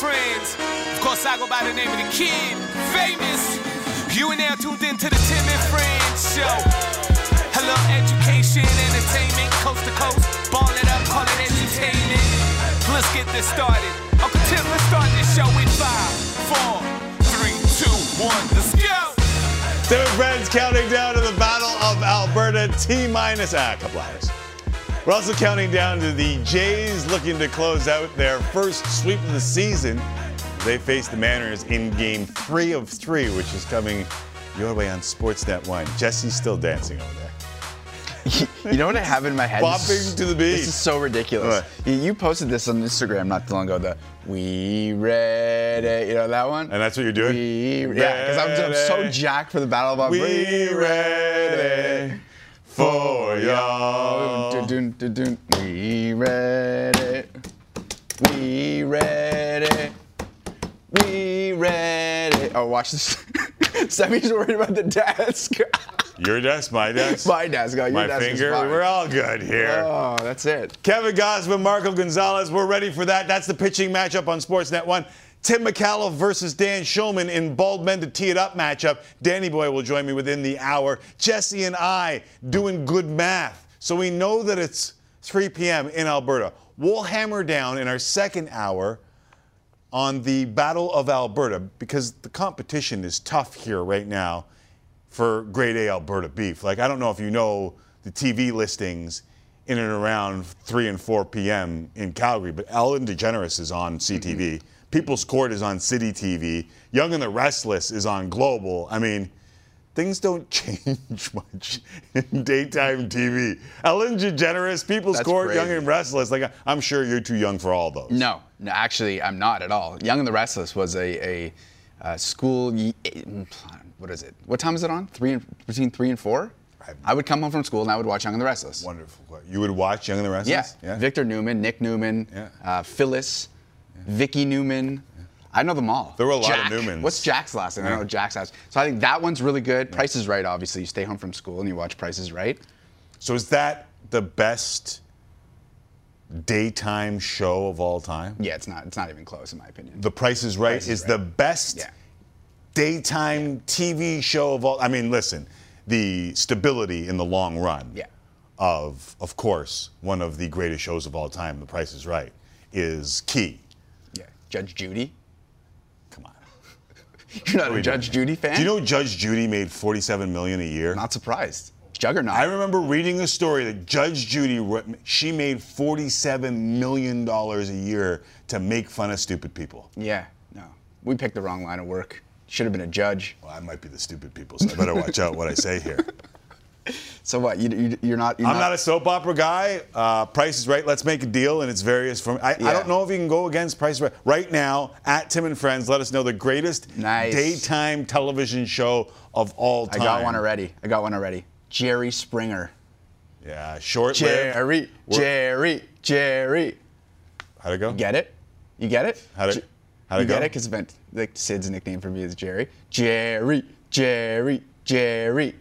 friends. Of course, I go by the name of the kid, famous. You are now tuned in to the Tim and Friends show. Hello, education, entertainment, coast to coast. Ball it up, call it entertainment. Let's get this started. Uncle Tim, let's start this show in five, four, three, two, one. Let's go. Tim and Friends counting down to the Battle of Alberta T minus ah, a couple hours. We're also counting down to the Jays looking to close out their first sweep of the season. They face the Mariners in game three of three, which is coming your way on Sportsnet 1. Jesse's still dancing over there. You know what I have in my head? Bopping to the beat. This is so ridiculous. What? You, posted this on Instagram not too long ago. The we read it. You know that one? And that's what you're doing? We, yeah, because I'm, I'm so jacked for the Battle of Alberta. We ready for y'all. We read it. We read it. We read it. Oh, watch this. Semi's worried about the desk. Your desk, my desk, My desk. Oh, your my desk finger. We're all good here. Oh, that's it. Kevin Gausman, Marco Gonzalez. We're ready for that. That's the pitching matchup on Sportsnet 1. Tim Micallef versus Dan Shulman in Bald Men to Tee It Up matchup. Danny Boy will join me within the hour. Jesse and I doing good math. So we know that it's 3 p.m. in Alberta. We'll hammer down in our second hour on the Battle of Alberta because the competition is tough here right now for grade A Alberta beef. Like, I don't know if you know the TV listings in and around 3 and 4 p.m. in Calgary, but Ellen DeGeneres is on CTV. People's Court is on City TV. Young and the Restless is on Global. I mean, things don't change much in daytime TV. Ellen DeGeneres, People's That's Court, Young crazy. and Restless. Like, I'm sure you're too young for all those. No, no, actually, I'm not at all. Young and the Restless was a, a, uh school. What is it? What time is it on? Three and, between three and four. I would come home from school and I would watch Young and the Restless. Wonderful. You would watch Young and the Restless? Yeah. Restless? Victor Newman, Nick Newman, Yeah. uh, Phyllis, Vicky Newman. I know them all. There were a lot of Newmans. What's Jack's last name? I Yeah. don't know Jack's last. So I think that one's really good. Price is Right, obviously. You stay home from school and you watch Price is Right. So is that the best daytime show of all time? Yeah, it's not. It's not even close in my opinion. The Price is Right Price is is the best Yeah. daytime TV show of all. I mean, listen, the stability in the long run Yeah. of, of course, one of the greatest shows of all time, The Price is Right, is key. Judge Judy. Come on. You're not a Judge? Judy fan? Do you know Judge Judy made 47 million a year? Not surprised. Juggernaut. I remember reading a story that Judge Judy she made 47 million dollars a year to make fun of stupid people. Yeah, no. We picked the wrong line of work. Should have been a judge. Well, I might be the stupid people, so I better watch out what I say here. So what? You, you, you're not. You're I'm not a soap opera guy. Uh, Price is Right. Let's make a deal, and it's various from. I, I don't know if you can go against Price is Right right now. At Tim and Friends, let us know the greatest Nice. daytime television show of all time. I got one already. I got one already. Jerry Springer. Yeah, short Jerry, Jerry, Jerry. How'd it go? Get it? You get it? How'd it- how'd it you go? get it? Because like Sid's nickname for me is Jerry. Jerry, Jerry, Jerry.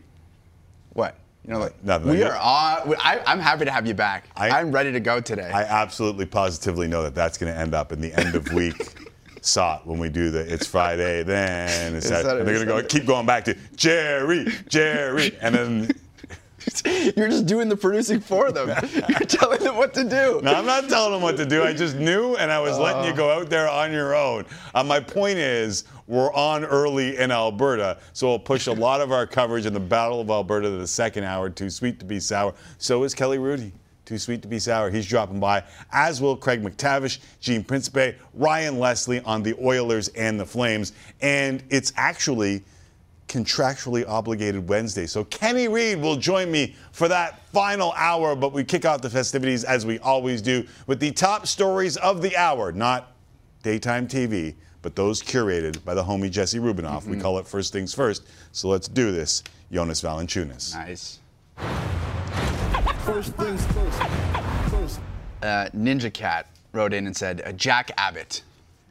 What? You know, like Nothing. we are on. I, I'm happy to have you back. I- am ready to go today. I absolutely positively know that that's going to end up in the end of week SOT when we do the it's Friday, then it's And they're going to go keep going back to Jerry, Jerry, and then You're just doing the producing for them. You're telling them what to do. no, I'm not telling them what to do. I just knew, and I was letting you go out there on your own. Uh, my point is, we're on early in Alberta, so we'll push a lot of our coverage in the Battle of Alberta to the second hour. Too sweet to be sour. So is Kelly Hrudey. Too sweet to be sour. He's dropping by, as will Craig MacTavish, Gene Principe, Ryan Leslie on the Oilers and the Flames. And it's actually contractually obligated Wednesday. So Kenny Reid will join me for that final hour, but we kick off the festivities as we always do with the top stories of the hour, not daytime TV, but those curated by the homie Jesse Rubinoff. We call it First Things First. So let's do this. Jonas Valanciunas. Nice. First things first. First. Uh, Ninja Cat wrote in and said, Jack Abbott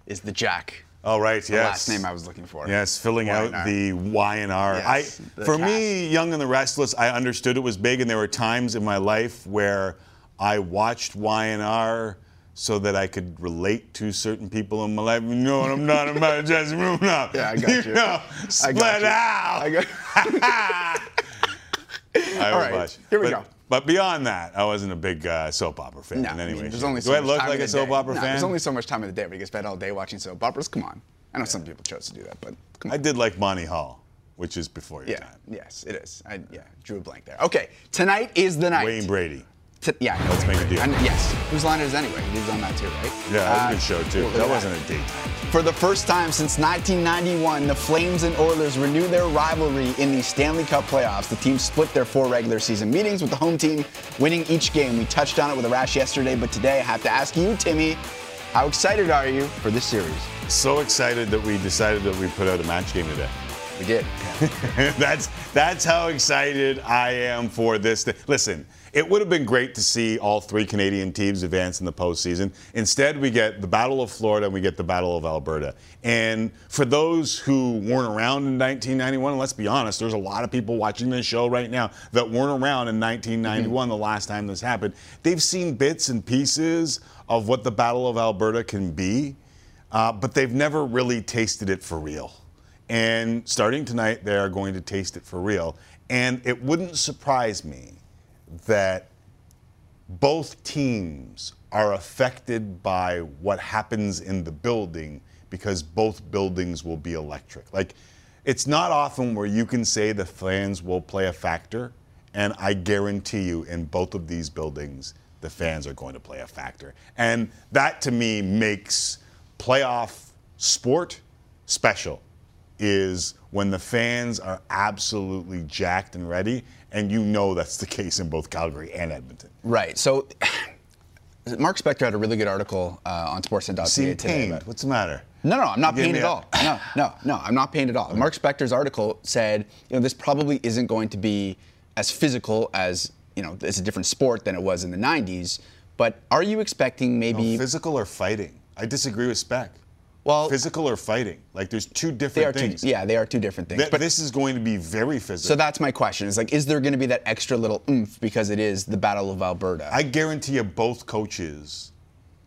is the Jack. All right, The yes. last name I was looking for. Yes, filling out Y&R. the Y and R. Yes, I, for cast. me, Young and the Restless, I understood it was big, and there were times in my life where I watched Y and R so that I could relate to certain people in my life. You know what I'm not about Jesse Rubinoff. Yeah, I got you. know, I got you. out. I got- I All right, watch. here we But- go. But beyond that, I wasn't a big uh, soap opera fan No, in I mean, way. there's only so Do I look like a soap day. opera No, fan? There's only so much time in the day where you can spend all day watching soap operas. Come on. I know some people chose to do that, but come I did like Monty Hall, which is before your Yeah, time. yes, it is. I, yeah, drew a blank there. Okay, tonight is the night. Wayne Brady. T- yeah. Let's make a deal. And yes. Whose line is anyway? He was on that too, right? Yeah, that was Uh, a good show too. at That wasn't a daytime. For the first time since 1991, the Flames and Oilers renew their rivalry in the Stanley Cup playoffs. The teams split their four regular season meetings with the home team winning each game. We touched on it with Arash yesterday, but today I have to ask you, Timmy, how excited are you for this series? So excited that we decided that we put out a match game today. We did. that's that's how excited I am for this. thi- Listen, it would have been great to see all three Canadian teams advance in the postseason. Instead, we get the Battle of Florida and we get the Battle of Alberta. And for those who weren't around in 1991, and let's be honest, there's a lot of people watching this show right now that weren't around in 1991, the last time this happened. They've seen bits and pieces of what the Battle of Alberta can be, uh, but they've never really tasted it for real. And starting tonight, they are going to taste it for real. And it wouldn't surprise me that both teams are affected by what happens in the building because both buildings will be electric. Like, it's not often where you can say the fans will play a factor, and I guarantee you, in both of these buildings, the fans are going to play a factor. And that to me makes playoff sport special is when the fans are absolutely jacked and ready, and you know that's the case in both Calgary and Edmonton. Right. So, Mark Spector had a really good article uh, on Sportsnet.ca today. pained. about- What's the matter? No, no, I'm not pained at all. No, no, no, I'm not pained at all. Mark Spector's article said, you know, this probably isn't going to be as physical as, you know, it's a different sport than it was in the 90s. But are you expecting maybe? Physical or fighting? I disagree with Spec. Well, Physical or fighting? Like there's two different they are two. Yeah, they are two different things. Th- but this is going to be very physical. so that's my question: is like, is there going to be that extra little oomph because it is the Battle of Alberta? I guarantee you, both coaches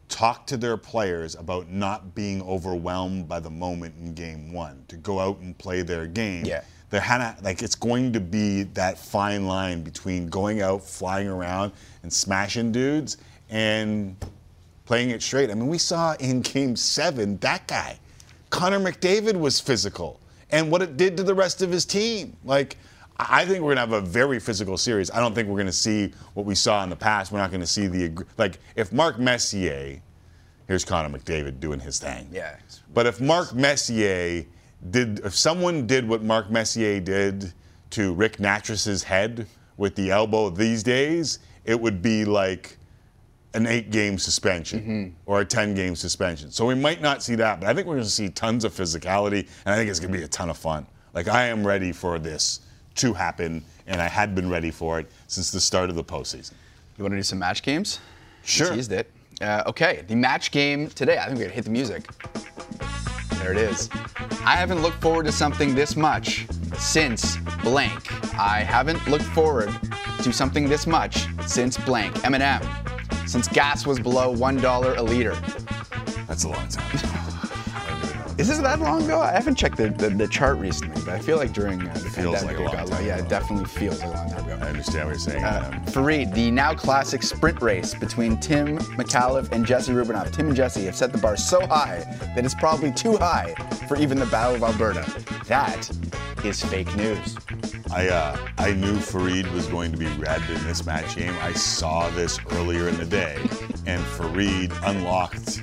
talk to their players about not being overwhelmed by the moment in game one, to go out and play their game. Yeah. There had like it's going to be that fine line between going out, flying around, and smashing dudes, and playing it straight. I mean, we saw in game seven that guy, Connor McDavid was physical, and what it did to the rest of his team. Like, I think we're gonna have a very physical series. I don't think we're gonna see what we saw in the past. We're not gonna see the like if Mark Messier, here's Connor McDavid doing his thing. Yeah. But if Mark Messier did, if someone did what Mark Messier did to Rick Nattress's head with the elbow these days, it would be like an eight-game suspension or a ten-game suspension. So we might not see that, but I think we're going to see tons of physicality, and I think it's going to be a ton of fun. Like I am ready for this to happen, and I had been ready for it since the start of the postseason. You want to do some match games? Sure. You teased it. Uh, okay, the match game today. I think we're gonna hit the music. There it is. I haven't looked forward to something this much since blank. I haven't looked forward to something this much since blank. Eminem. Since gas was below one dollar a liter. That's a long time. Is this that long ago? I haven't checked the, the, the chart recently, but I feel like during uh, the Feels pandemic, like a it long got time Yeah, ago. it definitely feels like a long time ago. I understand what you're saying. Uh, um, Fareed, the now classic sprint race between Tim Micallef and Jesse Rubinoff. Tim and Jesse have set the bar so high that it's probably too high for even the Battle of Alberta. That is fake news. I uh, I knew Fareed was going to be red in this match game. I saw this earlier in the day, and Fareed unlocked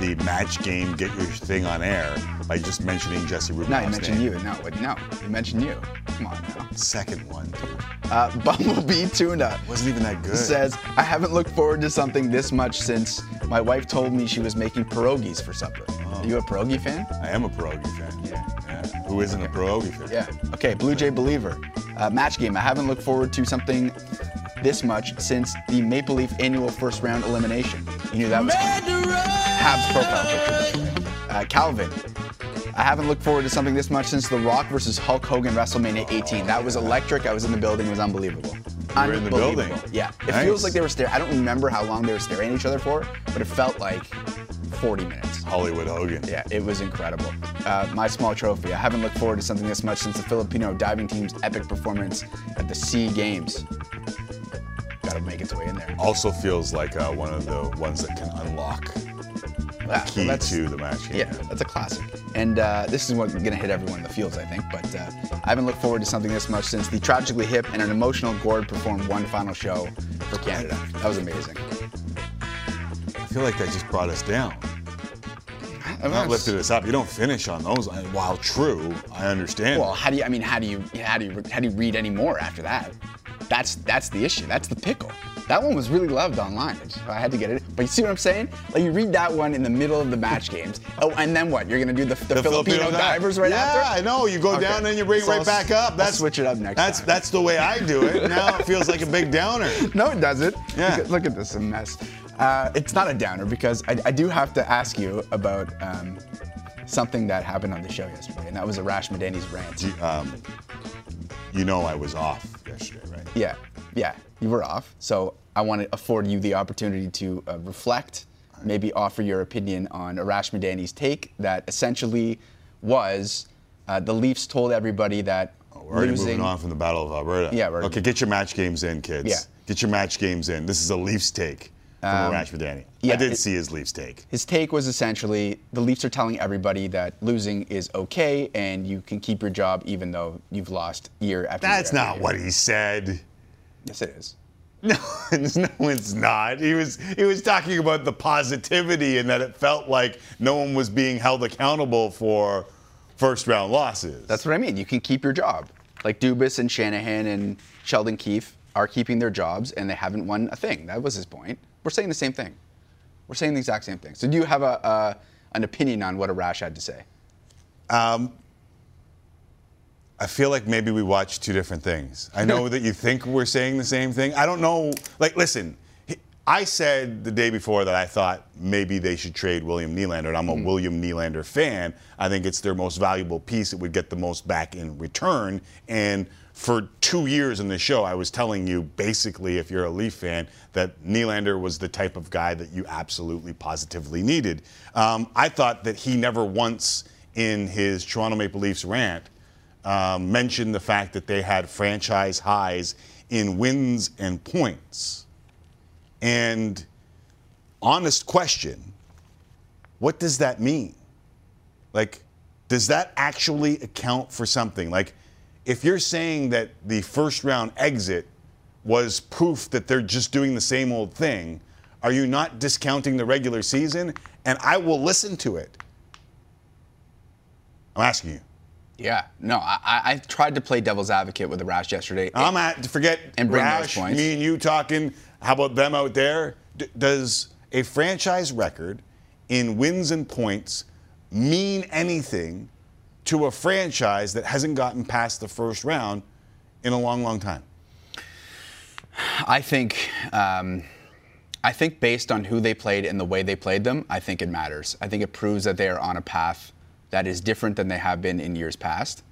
the match game get your thing on air by just mentioning Jesse Rubinoff's No, he mentioned name. you. No, what- no, he mentioned you. Come on now. Second one, dude. Uh, Bumblebee Tuna Wasn't even that good. says, I haven't looked forward to something this much since my wife told me she was making pierogies for supper. Are you a pierogi fan? I am a pierogi fan. Yeah. Yeah. Who isn't a pierogi fan? Yeah. Okay, Blue Jay Believer. Uh, match game. I haven't looked forward to something this much since the Maple Leaf annual first round elimination. You knew that was coming. Habs profile picture. by the way. Uh, Calvin. I haven't looked forward to something this much since The Rock versus Hulk Hogan WrestleMania 18. That was electric. I was in the building. It was unbelievable. You were in the building. Unbelievable. Yeah, it Nice. feels like they were staring. I don't remember how long they were staring at each other for, but it felt like 40 minutes. Hollywood Hogan. Yeah, it was incredible. Uh, my small trophy. I haven't looked forward to something this much since the Filipino diving team's epic performance at the Sea Games. Got to make its way in there. Also feels like uh, one of the ones that can unlock Yeah, key that's- to the match. game. Yeah, that's a classic. And uh, this is what's going to hit everyone in the fields, I think. But uh, I haven't looked forward to something this much since the tragically hip and an emotional Gord performed one final show for Canada. That was amazing. I feel like that just brought us down. I mean, Not lifted us up. You don't finish on those. I- While true, I understand. Well, how do you? I mean, how do you? How do you? How do you read any more after that? That's that's the issue. That's the pickle. That one was really loved online. I had to get it. But you see what I'm saying? Like you read that one in the middle of the match games. Oh, and then what? You're gonna do the, the, Filipino, dive. divers right yeah, after? Yeah, I know. You go Okay. down and you bring it So right I'll back up. I'll That's switch it up next That's time. that's the way I do it. Now it feels like a big downer. No, it doesn't. Yeah. Look at, look at this, mess. Uh, it's not a downer because I, I do have to ask you about um, something that happened on the show yesterday, and that was Arash Madani's rant. Um, you know I was off yesterday, right? Yeah, yeah, you were off. So I want to afford you the opportunity to uh, reflect, maybe offer your opinion on Arash Madani's take that essentially was uh, the Leafs told everybody that We're already losing. moving on from the Battle of Alberta. Yeah, we're- okay. Get your match games in, kids. Yeah. Get your match games in. This is a Leafs take from Arash Madani. yeah, I did it- see his Leafs take. His take was essentially the Leafs are telling everybody that losing is okay and you can keep your job even though you've lost year after year. That's after not year. what he said. Yes, it is. No, no, it's not. He was he was talking about the positivity and that it felt like no one was being held accountable for first round losses. That's what I mean. You can keep your job. Like Dubas and Shanahan and Sheldon Keefe are keeping their jobs and they haven't won a thing. That was his point. We're saying the same thing. We're saying the exact same thing. So do you have a, a an opinion on what Arash had to say? Um, I feel like maybe we watch two different things. I know that you think we're saying the same thing. I don't know. Like, listen, I said the day before that I thought maybe they should trade William Nylander, and I'm a William Nylander fan. I think it's their most valuable piece. It would get the most back in return. And for two years in the show, I was telling you basically, if you're a Leaf fan, that Nylander was the type of guy that you absolutely positively needed. Um, I thought that he never once in his Toronto Maple Leafs rant um, mentioned the fact that they had franchise highs in wins and points. And honest question, what does that mean? Like, does that actually account for something? Like, if you're saying that the first round exit was proof that they're just doing the same old thing, are you not discounting the regular season? And I will listen to it. I'm asking you. Yeah. No, I, I tried to play devil's advocate with the Rash yesterday. I'm at forget And bring those Rash, points. me and you talking. How about them out there? D- does a franchise record in wins and points mean anything to a franchise that hasn't gotten past the first round in a long, long time? I think um, I think based on who they played and the way they played them, I think it matters. I think it proves that they are on a path that is different than they have been in years past.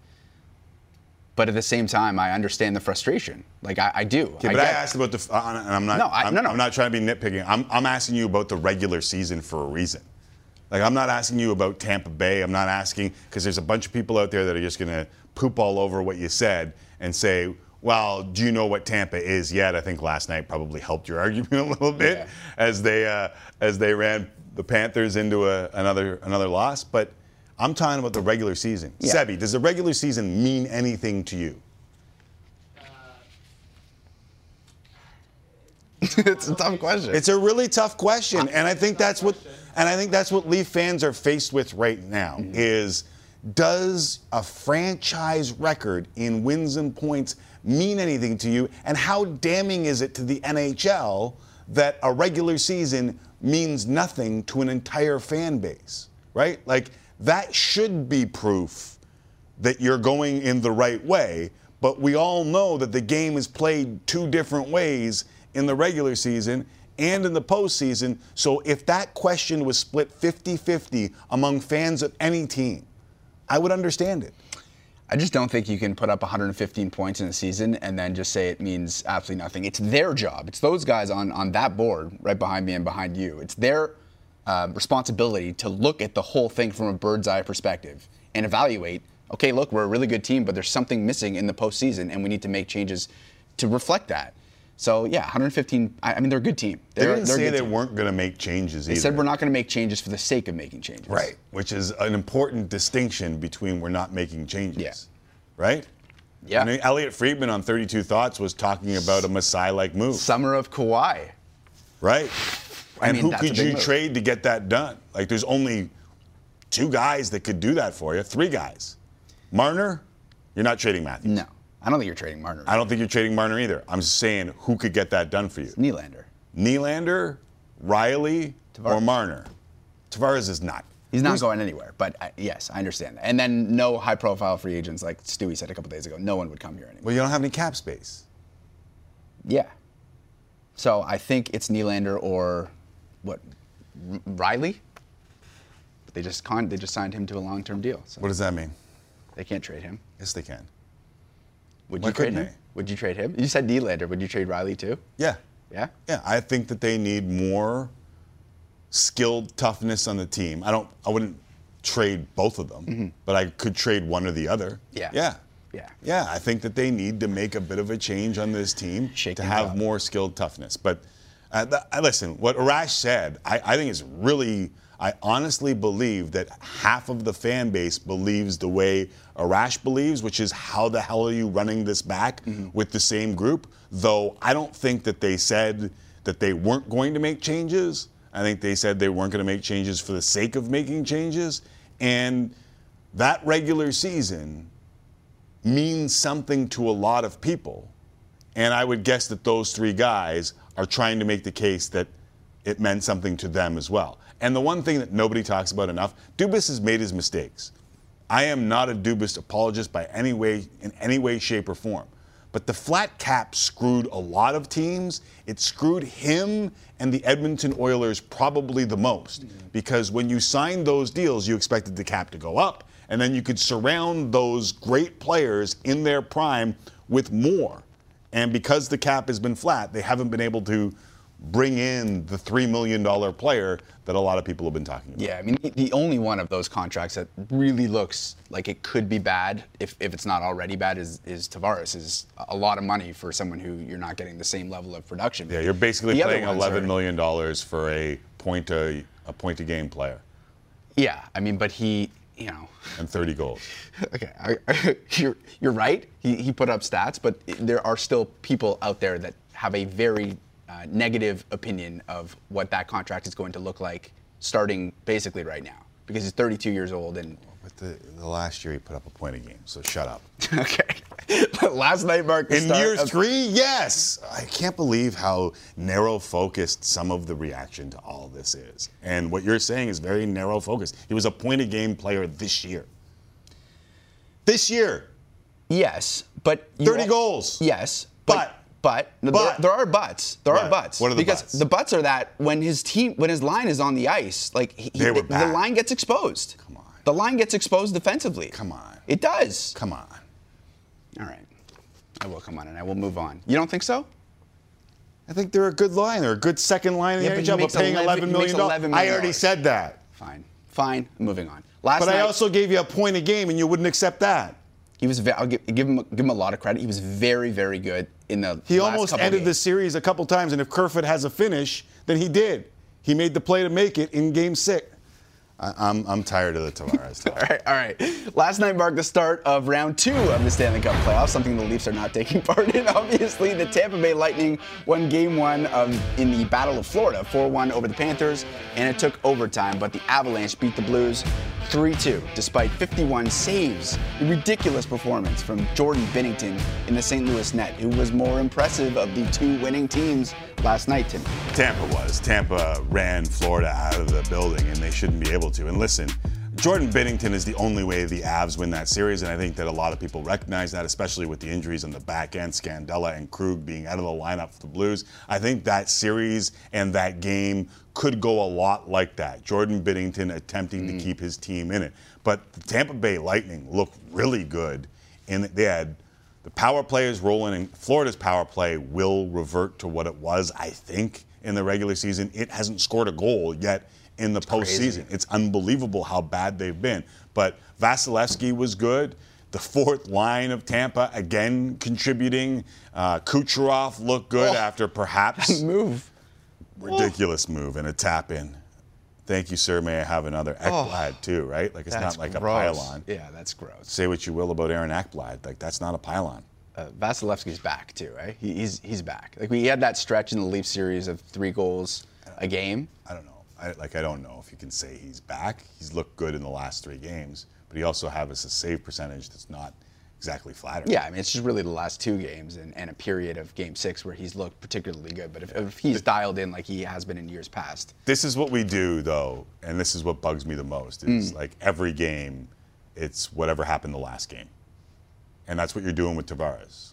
But at the same time, I understand the frustration. Like I, I do. Okay, but I asked about the. Uh, and I'm not. No, I- I'm, no, no. I'm not trying to be nitpicking. I'm, I'm asking you about the regular season for a reason. Like I'm not asking you about Tampa Bay. I'm not asking because there's a bunch of people out there that are just going to poop all over what you said and say, "Well, do you know what Tampa is yet?" I think last night probably helped your argument a little bit Yeah. as they uh, as they ran the Panthers into a, another another loss. But I'm talking about the regular season. Yeah. Sebi, does the regular season mean anything to you? Uh, it's a tough question. It's a really tough question, and I think that's what, and I think that's what Leaf fans are faced with right now. Mm-hmm. Is does a franchise record in wins and points mean anything to you, and how damning is it to the NHL that a regular season means nothing to an entire fan base, right? Like that should be proof that you're going in the right way. But we all know that the game is played two different ways in the regular season and in the postseason. So if that question was split 50 50 among fans of any team, I would understand it. I just don't think you can put up 115 points in a season and then just say it means absolutely nothing. It's their job. It's those guys on, on that board right behind me and behind you. It's their um, responsibility to look at the whole thing from a bird's eye perspective and evaluate. Okay, look, we're a really good team, but there's something missing in the postseason, and we need to make changes to reflect that. So yeah, 115. I, I mean, they're a good team. They They're, didn't they're say they team. weren't going to make changes They either. said we're not going to make changes for the sake of making changes. Right, which is an important distinction between we're not making changes. Yeah. Right? Yeah. I mean, Elliotte Friedman on 32 Thoughts was talking about a Masai like move. Summer of Kawhi. Right. I And mean, who could you move. trade to get that done? Like, there's only two guys that could do that for you, three guys. Marner, you're not trading Matthews. No, I don't think you're trading Marner. I don't think you're trading Marner either. I'm just saying who could get that done for you? Nylander. Nylander, Rielly, or Marner? Tavares is not. He's not going anywhere. But I, yes, I understand that. And then no high-profile free agents, like Stewie said a couple days ago. No one would come here anymore. Well, you don't have any cap space. Yeah. So I think it's Nylander or what? Rielly. But they just con- they just signed him to a long-term deal. So What does that mean? they can't trade him. Yes, they can. Would Why you trade him? they? Would you trade him? You said Nylander. Would you trade Rielly too? Yeah. Yeah. Yeah, I think that they need more skilled toughness on the team. I don't. I wouldn't trade both of them, but I could trade one or the other. Mm-hmm. Yeah. Yeah. Yeah. Yeah. I think that they need to make a bit of a change on this team Shake to have up. more skilled toughness. But uh, th- I listen, what Arash said, I, I think is really. I honestly believe that half of the fan base believes the way Arash believes, which is how the hell are you running this back Mm-hmm. with the same group? Though I don't think that they said that they weren't going to make changes. I think they said they weren't going to make changes for the sake of making changes. And that regular season means something to a lot of people. And I would guess that those three guys are trying to make the case that it meant something to them as well. And the one thing that nobody talks about enough, Dubas has made his mistakes. I am not a Dubas apologist by any way, in any way, shape, or form. But the flat cap screwed a lot of teams. It screwed him and the Edmonton Oilers probably the most. Because when you signed those deals, you expected the cap to go up, and then you could surround those great players in their prime with more. And because the cap has been flat, they haven't been able to bring in the $3 million player that a lot of people have been talking about. Yeah, I mean, the- only one of those contracts that really looks like it could be bad, if, if it's not already bad, is, is Tavares. Is a lot of money for someone who you're not getting the same level of production. Yeah, you're basically The paying ones eleven are- million dollars for a point a, a point a game player Yeah, I mean, but he, you know, and 30 goals. okay, I, I, you're you're right. He he put up stats, but there are still people out there that have a very uh, negative opinion of what that contract is going to look like starting basically right now because he's 32 years old and the, the last year he put up a point a game, so shut up. okay. Last night marked the In year three, yes. I can't believe how narrow focused some of the reaction to all this is. And what you're saying is very narrow focused. He was a point a game player this year. This year, Yes, but 30 al- goals. Yes, But- but but- there, there are buts. There are buts. What are the because buts? the buts are that when his team, when his line is on the ice, like he, They were the, bad. line gets exposed. Come on. The line gets exposed defensively. Come on. It does. Come on. All right. I will come on and I will move on. You don't think so? I think they're a good line. They're a good second line in Yeah, the but he NHL, but makes paying 11 $11 he makes million. $11 I already said that. Fine. Fine. Moving on. Last But night, I also gave you a point a game, and you wouldn't accept that. he was. I'll give, give him give him a lot of credit. He was very very good in the. He last almost couple ended the series a couple times, and if Kerfoot has a finish, then he did. He made the play to make it in Game Six. I, I'm I'm tired of the Tavares talk. All right, all right. Last night marked the start of round two of the Stanley Cup playoffs, something the Leafs are not taking part in. Obviously, the Tampa Bay Lightning won game one of, in the Battle of Florida, 4 1 over the Panthers, and it took overtime, but the Avalanche beat the Blues 3 2, despite 51 saves. A ridiculous performance from Jordan Binnington in the St. Louis net, who was more impressive of the two winning teams last night, Tim. Tampa was. Tampa ran Florida out of the building, and they shouldn't be able to. And listen, Jordan Binnington is the only way the Avs win that series, and I think that a lot of people recognize that, especially with the injuries on the back end, Scandella and Krug being out of the lineup for the Blues. I think that series and that game could go a lot like that. Jordan Binnington attempting to mm. keep his team in it. But the Tampa Bay Lightning look really good. and they had the power play is rolling, and Florida's power play will revert to what it was, I think, in the regular season. It hasn't scored a goal yet in the postseason. It's unbelievable how bad they've been. But Vasilevskiy was good. The fourth line of Tampa again contributing. Uh, Kucherov looked good Oh. after perhaps Move. ridiculous move and a tap in. Thank you, sir. May I have another Ekblad too? Right? Like it's not like gross. a pylon. Yeah, that's gross. Say what you will about Aaron Ekblad, like that's not a pylon. Uh, Vasilevskiy's back too, right? He, he's he's back. Like we had that stretch in the Leaf series of three goals a game. I don't know. I, like I don't know if you can say he's back. He's looked good in the last three games, but he also has a save percentage that's not exactly flattering. Yeah, I mean it's just really the last two games and, and a period of game six where he's looked particularly good. But if, if he's dialed in like he has been in years past, This is what we do though, and this is what bugs me the most. Is mm. like every game, it's whatever happened the last game, and that's what you're doing with Tavares.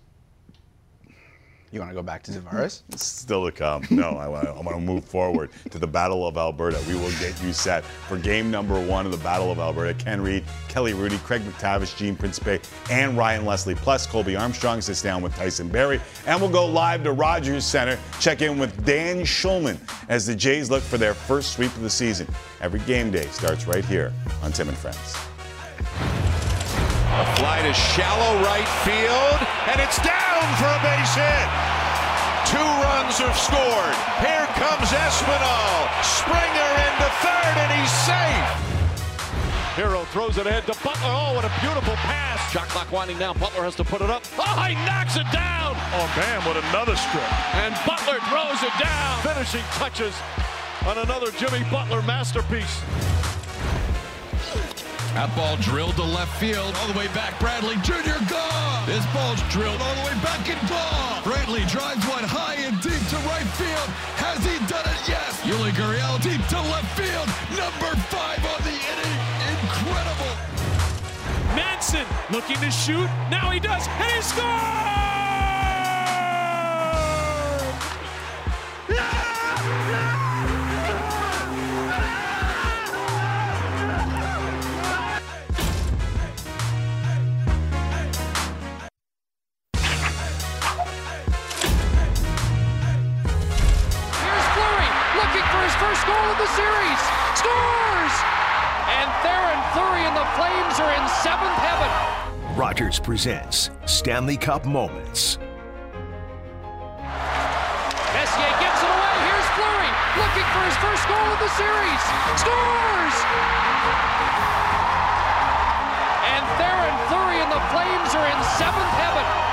You want to go back to mm-hmm. Tavares? Still to come. No, I want, to, I want to move forward to the Battle of Alberta. We will get you set for game number one of the Battle of Alberta. Ken Reid, Kelly Hrudey, Craig MacTavish, Gene Principe, and Ryan Leslie. Plus, Colby Armstrong sits down with Tyson Barrie. And we'll go live to Rogers Center, check in with Dan Shulman as the Jays look for their first sweep of the season. Every game day starts right here on Tim and Friends. A fly to shallow right field, and it's down for a base hit. Two runs have scored. Here comes Espinal. Springer into third, and he's safe. Herro throws it ahead to Butler. Oh, what a beautiful pass. Shot clock winding down. Butler has to put it up. Oh, he knocks it down. Oh, bam, what another strip. And Butler throws it down. Finishing touches on another Jimmy Butler masterpiece. That ball drilled to left field, all the way back. Bradley Jr. gone. This ball's drilled all the way back and gone. Bradley drives one high and deep to right field. Has he done it? Yes. Yuli Gurriel deep to left field. Number five on the inning. Incredible. Manson looking to shoot. Now he does, and he scores! Here's first goal of the series. Scores! And Theoren Fleury and the Flames are in seventh heaven. Rogers presents Stanley Cup Moments. Messier gives it away. Here's Fleury looking for his first goal of the series. Scores! And Theoren Fleury and the Flames are in seventh heaven.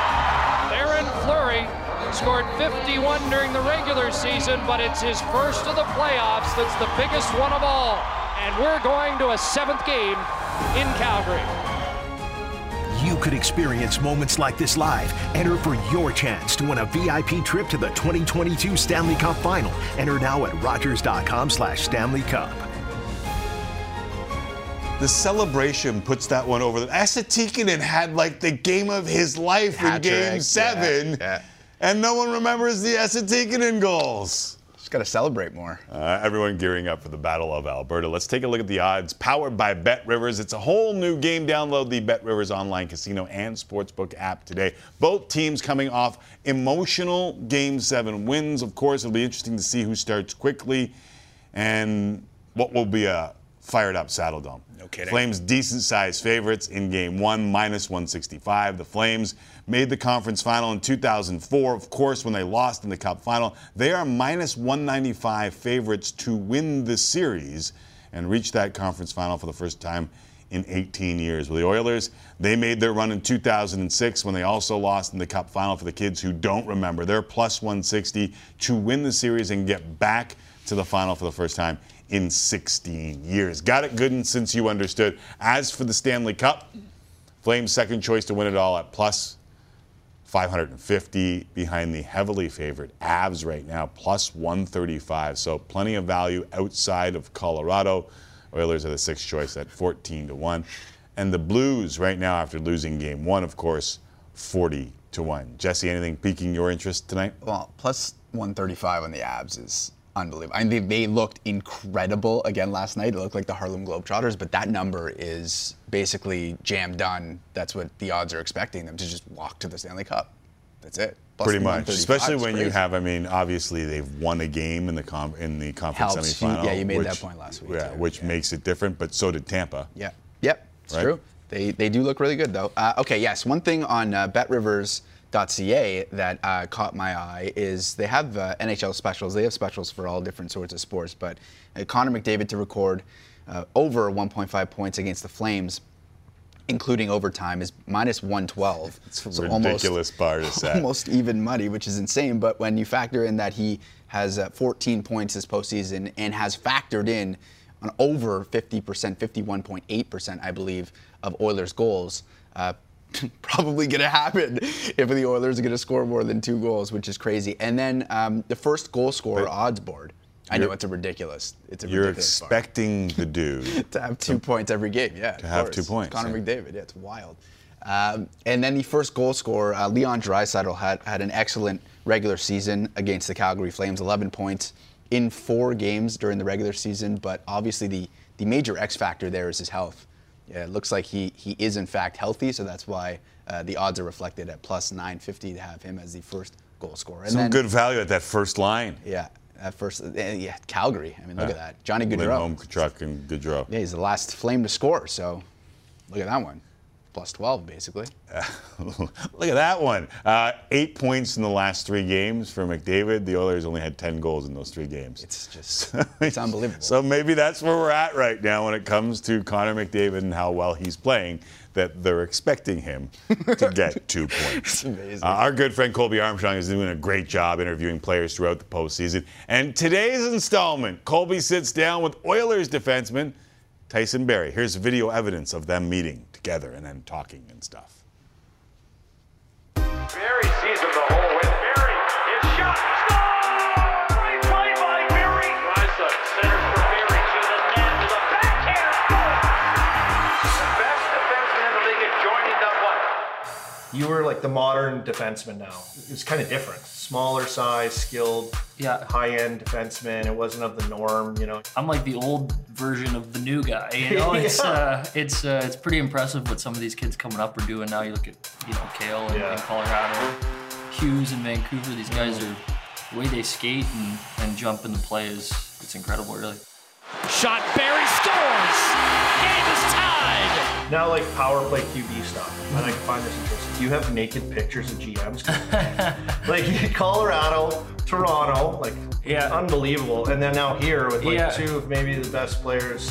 Theoren Fleury scored 51 during the regular season, but it's his first of the playoffs that's the biggest one of all. And we're going to a seventh game in Calgary. You could experience moments like this live. Enter for your chance to win a VIP trip to the 2022 Stanley Cup Final. Enter now at rogers.com slash Stanley Cup. The celebration puts that one over. The Esa Tikkanen had like the game of his life in Game Seven, yeah, yeah. And no one remembers the Esa Tikkanen goals. Just got to celebrate more. Uh, everyone gearing up for the Battle of Alberta. Let's take a look at the odds. Powered by BetRivers. It's a whole new game. Download the BetRivers online casino and sportsbook app today. Both teams coming off emotional Game 7 wins. Of course, it'll be interesting to see who starts quickly and what will be a fired up Saddledome. No kidding. Flames decent sized favorites in game one, minus 165. The Flames made the conference final in 2004. Of course, when they lost in the cup final, they are minus 195 favorites to win the series and reach that conference final for the first time in 18 years. Well, the Oilers, they made their run in 2006 when they also lost in the cup final for the kids who don't remember. They're plus 160 to win the series and get back to the final for the first time in 16 years. Got it good and since you understood. As for the Stanley Cup, Flames second choice to win it all at plus 550 behind the heavily favored Avs right now, plus 135. So plenty of value outside of Colorado. Oilers are the sixth choice at 14 to 1. And the Blues right now, after losing game one, of course, 40 to 1. Jesse, anything piquing your interest tonight? Well, plus 135 on the Avs is unbelievable. I mean, they, they looked incredible again last night. It looked like the Harlem Globetrotters, but that number is basically jam done. That's what the odds are expecting them to just walk to the Stanley Cup. That's it. Plus Pretty much, especially when you have. I mean, obviously they've won a game in the com- in the conference Helps. You- semifinal. yeah, you made that which- point last week, Yeah, too. which makes it different. But so did Tampa. Yeah. Yep. It's Right? true. They they do look really good though. Uh, okay. Yes. One thing on uh, BetRivers.ca that uh, caught my eye is they have uh, NHL specials. They have specials for all different sorts of sports. But uh, Connor McDavid to record uh, over 1.5 points against the Flames. Including overtime is minus 112. It's So ridiculous bar to set. almost even money, which is insane. But when you factor in that he has uh, 14 points this postseason and has factored in an over 50%, 51.8%, I believe, of Oilers goals, uh, probably going to happen if the Oilers are going to score more than two goals, which is crazy. And then um, the first goal scorer odds board. I know it's a ridiculous. It's a You're ridiculous bar. expecting the dude. to have two points every game. Yeah, to have two points, Connor yeah. McDavid. Yeah, it's wild. Um, and then the first goal scorer, uh, Leon Draisaitl, had had an excellent regular season against the Calgary Flames. 11 points in four games during the regular season. But obviously, the the major X factor there is his health. Yeah, it looks like he he is in fact healthy, so that's why uh, the odds are reflected at plus 950 to have him as the first goal scorer. And Some then, good value at that first line. Yeah, at first, uh, yeah, Calgary. I mean, look at that, Johnny Gaudreau. Lindholm, Tkachuk, and Gaudreau. Yeah, he's the last Flame to score. So look at that one. Plus 12, basically. Look at that one. Uh, eight points in the last three games for McDavid. The Oilers only had 10 goals in those three games. It's just, it's unbelievable. So maybe that's where we're at right now when it comes to Connor McDavid and how well he's playing, that they're expecting him to get two points. amazing. Uh, our good friend Colby Armstrong is doing a great job interviewing players throughout the postseason. And today's installment, Colby sits down with Oilers defenseman Tyson Barrie. Here's video evidence of them meeting together and then talking and stuff. Barrie You were like the modern defenseman now. It's kind of different. Smaller size, skilled, Yeah. high-end defenseman. It wasn't of the norm, you know. I'm like the old version of the new guy. You know, it's Yeah. uh, it's uh, it's pretty impressive what some of these kids coming up are doing now. You look at you know Cale in, Yeah. in Colorado, Hughes in Vancouver. These guys are the way they skate and, and jump in the play is it's incredible, really. Shot, Barrie scores! Game is tied! Now, like power play QB stuff. I like find this interesting. Do you have naked pictures of GMs. like Colorado, Toronto, like Yeah. unbelievable. And then now here with like Yeah. two of maybe the best players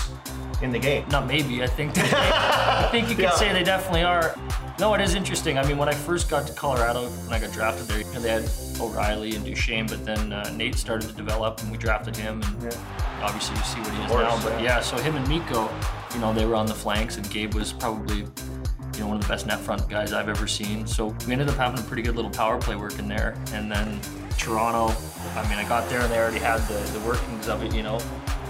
in the game. Not maybe. I think I think you could Yeah. say they definitely are. No, it is interesting. I mean, when I first got to Colorado, when I got drafted there, you know, they had O'Reilly and Duchene, but then uh, Nate started to develop, and we drafted him, and obviously you see what he is course, now. But yeah. yeah, so him and Mikko, you know, they were on the flanks, and Gabe was probably, you know, one of the best net front guys I've ever seen. So we ended up having a pretty good little power play work in there, and then Toronto. I mean, I got there and they already had the, the workings of it, you know.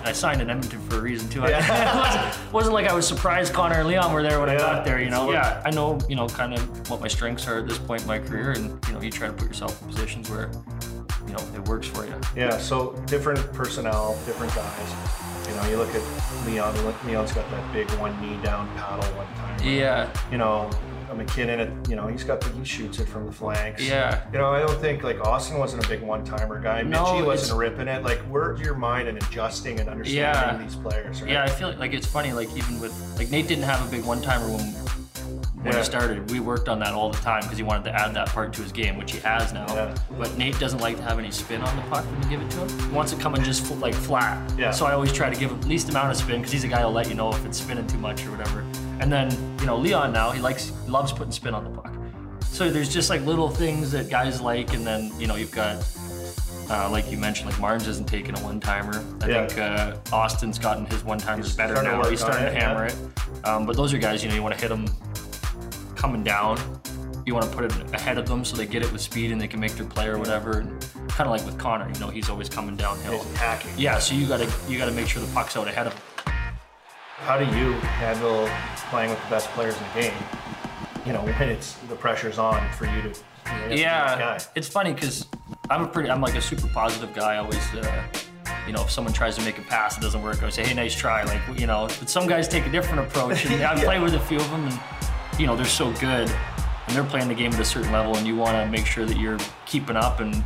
I signed in Edmonton for a reason too. I- it wasn't, wasn't like I was surprised Connor and Leon were there when I got there, you know. Yeah, I know, you know, kind of what my strengths are at this point in my career, and you know, you try to put yourself in positions where, you know, it works for you. Yeah, so different personnel, different guys. You know, you look at Leon. Leon's got that big one knee down paddle one time. Yeah. You know, a MacKinnon. You know, he's got the he shoots it from the flanks. Yeah. You know, I don't think like Austin wasn't a big one timer guy. No, Mitchie wasn't ripping it. Like, where's your mind and adjusting and understanding Yeah. these players? Right? Yeah, I feel like, like it's funny, like even with like Nate didn't have a big one timer when when Yeah. he started. We worked on that all the time because he wanted to add that part to his game, which he has now. Yeah. But Nate doesn't like to have any spin on the puck when you give it to him. He wants it coming just like flat. Yeah. So I always try to give him the least amount of spin because he's a guy who'll let you know if it's spinning too much or whatever. And then you know Leon now he likes loves putting spin on the puck. So there's just like little things that guys like, and then you know you've got uh, like you mentioned, like Marnes isn't taking a one timer. I Yeah. think uh, Austin's gotten his one timers better now. He's starting it, to hammer yeah. it. Um, but those are guys, you know, you want to hit them coming down. You want to put it ahead of them so they get it with speed and they can make their play or whatever. And kind of like with Connor, you know, he's always coming downhill. He's hacking. Yeah, so you gotta you gotta make sure the puck's out ahead of him. How do you handle playing with the best players in the game? You know, when it's the pressure's on for you to. You know, you have to be that Yeah, it's funny because I'm a pretty, I'm like a super positive guy. I always, uh, you know, if someone tries to make a pass, it doesn't work. I say, hey, nice try. Like, you know, but some guys take a different approach. And I've played with a few of them, and you know, they're so good, and they're playing the game at a certain level, and you want to make sure that you're keeping up. And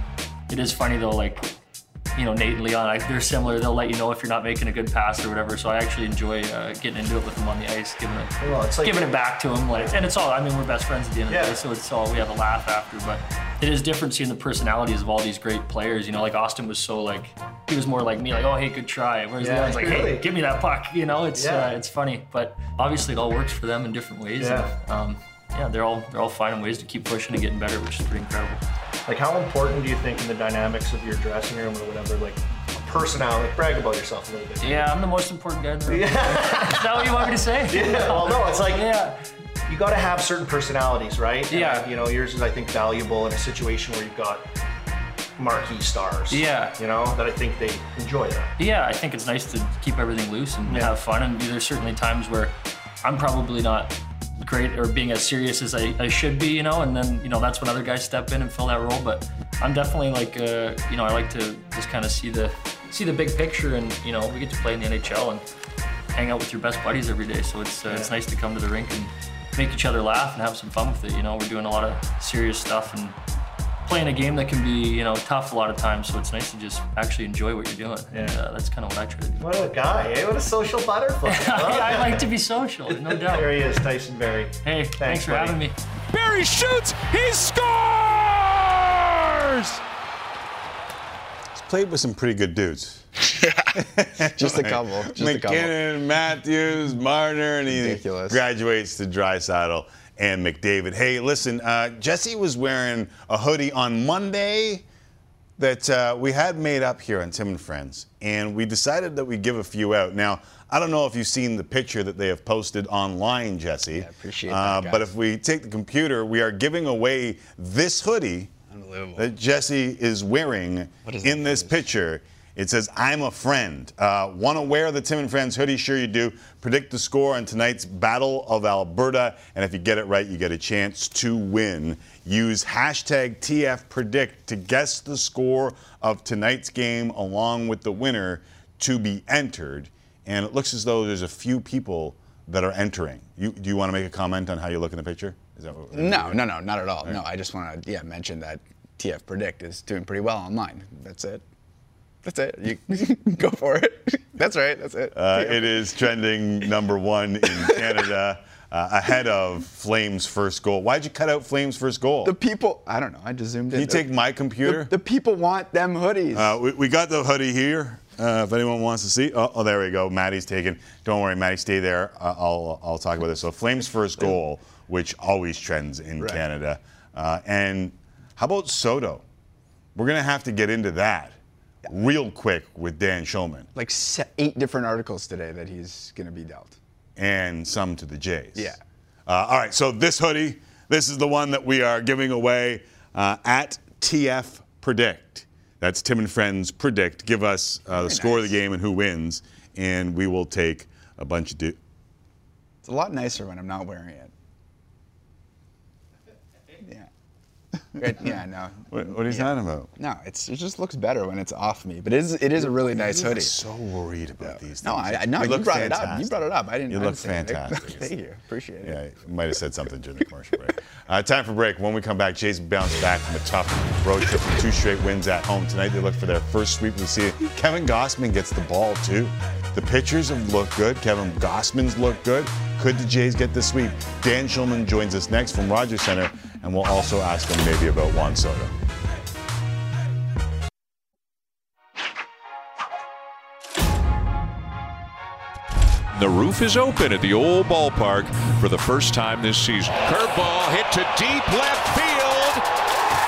it is funny though, like you know, Nate and Leon, I, they're similar. They'll let you know if you're not making a good pass or whatever. So I actually enjoy uh, getting into it with them on the ice, giving it, Well, it's like- giving it back to them. Like, and it's all. I mean, we're best friends at the end of the day, so it's all. We have a laugh after, but it is different seeing the personalities of all these great players. You know, like Austin was so like he was more like me, like oh hey, good try. Whereas Yeah, Leon's like really. hey, give me that puck. You know, it's Yeah. uh, it's funny, but obviously it all works for them in different ways. Yeah. And, um, yeah, they're all they're all finding ways to keep pushing and getting better, which is pretty incredible. Like, how important do you think in the dynamics of your dressing room or whatever, like, a personality, brag about yourself a little bit? Yeah, I'm the most important guy in the room. Is that what you want me to say? Yeah, well, no, it's like, yeah. you got to have certain personalities, right? And, Yeah. you know, yours is, I think, valuable in a situation where you've got marquee stars. Yeah. You know, that I think they enjoy that. Yeah, I think it's nice to keep everything loose and have fun. And there's certainly times where I'm probably not great or being as serious as I, I should be, you know, and then, you know, that's when other guys step in and fill that role. But I'm definitely like, uh, you know, I like to just kind of see the see the big picture and, you know, we get to play in the NHL and hang out with your best buddies every day. So it's, uh, it's nice to come to the rink and make each other laugh and have some fun with it. You know, we're doing a lot of serious stuff and playing a game that can be, you know, tough a lot of times. So it's nice to just actually enjoy what you're doing. And uh, that's kind of what I try to do. What a guy, eh? What a social butterfly. I, I like to be social, no doubt. There he is, Tyson Barrie. Hey, thanks, for buddy. having me. Barrie shoots. He scores. He's played with some pretty good dudes. Just a couple. Just a couple. MacKinnon, Matthews, Marner, and he Ridiculous. graduates to Draisaitl and McDavid. Hey, listen, uh, Jesse was wearing a hoodie on Monday that uh, we had made up here on Tim and Friends, and we decided that we'd give a few out. Now, I don't know if you've seen the picture that they have posted online, Jesse. Yeah, appreciate uh, that, But if we take the computer, we are giving away this hoodie that Jesse is wearing in this picture. It says, I'm a friend. Uh, Want to wear the Tim and Friends hoodie? Sure, you do. Predict the score on tonight's Battle of Alberta. And if you get it right, you get a chance to win. Use hashtag TFPredict to guess the score of tonight's game along with the winner to be entered. And it looks as though there's a few people that are entering. You, do you want to make a comment on how you look in the picture? Is that what, No, no, no, not at all. No, I just want to yeah mention that TF Predict is doing pretty well online. That's it. That's it. You go for it. That's right. That's it. Uh, it is trending number one in Canada, uh, ahead of Flames' first goal. Why'd you cut out Flames' first goal? the people. I don't know. I just zoomed Can in. you take my computer? The, the people want them hoodies. Uh, we, we got the hoodie here. Uh, if anyone wants to see, oh, oh, there we go. Maddie's taken. Don't worry, Maddie, stay there. I'll I'll talk about this. So Flames' first goal, which always trends in Right. Canada, uh, and how about Soto? We're gonna have to get into that real quick with Dan Shulman like eight different articles today that he's going to be dealt. and some to the Jays. Yeah. Uh, all right, so this hoodie, this is the one that we are giving away uh, at TF Predict. That's Tim and Friends Predict. Give us uh, the Very score of the game and who wins, and we will take a bunch of. Du- It's a lot nicer when I'm not wearing it. Yeah. Right, yeah, no. what, what are you talking about? No, it's, it just looks better when it's off me. But it is, it is a really nice hoodie. look so worried about these things. No, I, I no, You you, brought it up. You brought it up. I didn't. You I look didn't fantastic. Thank you. Appreciate it. Yeah, you might have said something during the commercial break. Uh, time for break. When we come back, Jason bounced back from a tough road trip with two straight wins at home. Tonight they look for their first sweep of the season. Kevin Gausman gets the ball too. The pitchers have looked good. Kevin Gausman's looked good. Could the Jays get the sweep? Dan Shulman joins us next from Rogers Center, and we'll also ask him maybe about Juan Soto. The roof is open at the old ballpark for the first time this season. Curveball hit to deep left field.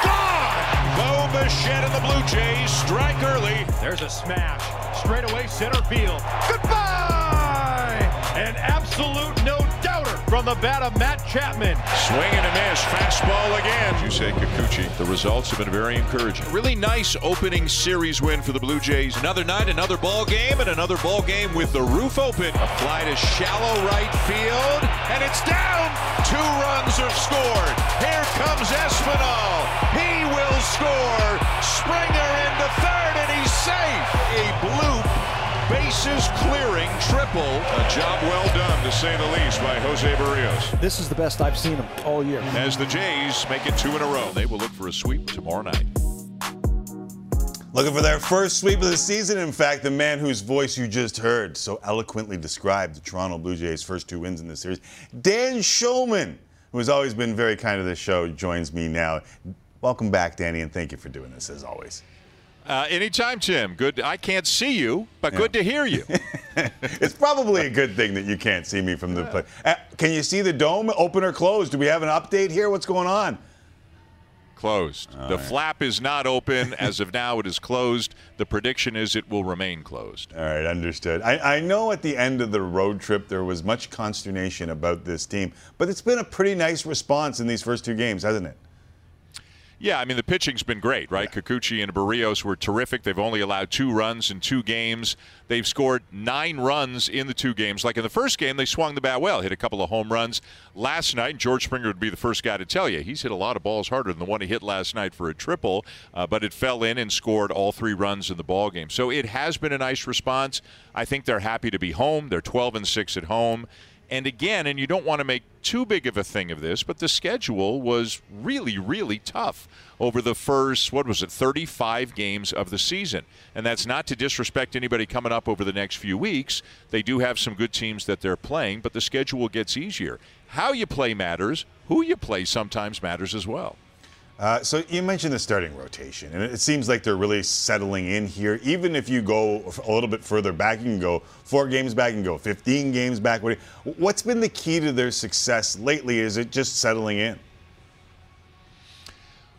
Gone! Bo Bichette and the Blue Jays strike early. There's a smash. Straight away center field. Goodbye! An absolute no doubter from the bat of Matt Chapman. Swing and a miss. Fastball again. Yusei Kikuchi. The results have been very encouraging. Really nice opening series win for the Blue Jays. Another night, another ball game, and another ball game with the roof open. A fly to shallow right field, and it's down. Two runs are scored. Here comes Espinal. He will score. Springer into third, and he's safe. A bloop, bases clearing triple. A job well done, to say the least, by Jose Berrios. This is the best I've seen him all year. As the Jays make it two in a row, they will look for a sweep tomorrow night. Looking for their first sweep of the season. In fact, the man whose voice you just heard so eloquently described the Toronto Blue Jays' first two wins in this series, Dan Shulman, who has always been very kind to the show, joins me now. Welcome back, Danny, and thank you for doing this as always. Uh, anytime, Jim. Good. I can't see you, but good to hear you. it's probably a good thing that you can't see me from the play. Uh, can you see the dome open or closed? Do we have an update here? What's going on? Closed. the right. flap is not open. As of now, it is closed. The prediction is it will remain closed. All right, understood. I, I know at the end of the road trip there was much consternation about this team, but it's been a pretty nice response in these first two games, hasn't it? Yeah, I mean the pitching's been great, right? Kikuchi and Berrios were terrific. They've only allowed two runs in two games. They've scored nine runs in the two games. Like in the first game, they swung the bat well, hit a couple of home runs. Last night, George Springer would be the first guy to tell you he's hit a lot of balls harder than the one he hit last night for a triple, uh, but it fell in and scored all three runs in the ball game. So it has been a nice response. I think they're happy to be home. They're 12 and six at home. And again, and you don't want to make too big of a thing of this, but the schedule was really, really tough over the first, what was it, 35 games of the season. And that's not to disrespect anybody coming up over the next few weeks. They do have some good teams that they're playing, but the schedule gets easier. How you play matters, who you play sometimes matters as well. Uh, so you mentioned the starting rotation, and it seems like they're really settling in here. Even if you go a little bit further back, you can go four games back, and go 15 games back. What- What's been the key to their success lately? Is it just settling in?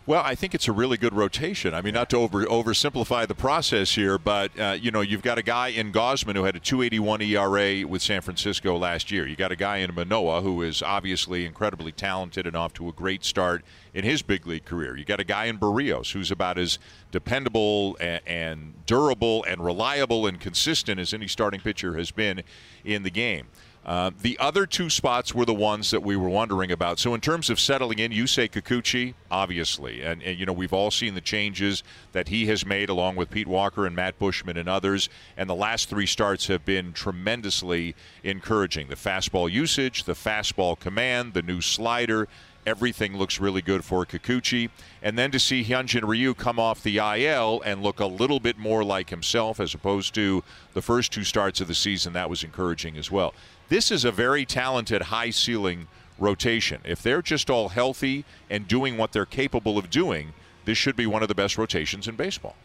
Well, I think it's a really good rotation. I mean, not to over oversimplify the process here, but uh, you know, you've got a guy in Gausman who had a 2.81 ERA with San Francisco last year. You got a guy in Manoah who is obviously incredibly talented and off to a great start in his big league career. You got a guy in Berrios who's about as dependable and, and durable and reliable and consistent as any starting pitcher has been in the game. Uh, the other two spots were the ones that we were wondering about. So, in terms of settling in, you say Kikuchi, obviously. And, and, you know, we've all seen the changes that he has made along with Pete Walker and Matt Buschmann and others. And the last three starts have been tremendously encouraging. The fastball usage, the fastball command, the new slider. Everything looks really good for Kikuchi. And then to see Hyunjin Ryu come off the IL and look a little bit more like himself as opposed to the first two starts of the season, that was encouraging as well. This is a very talented, high ceiling rotation. If they're just all healthy and doing what they're capable of doing, this should be one of the best rotations in baseball.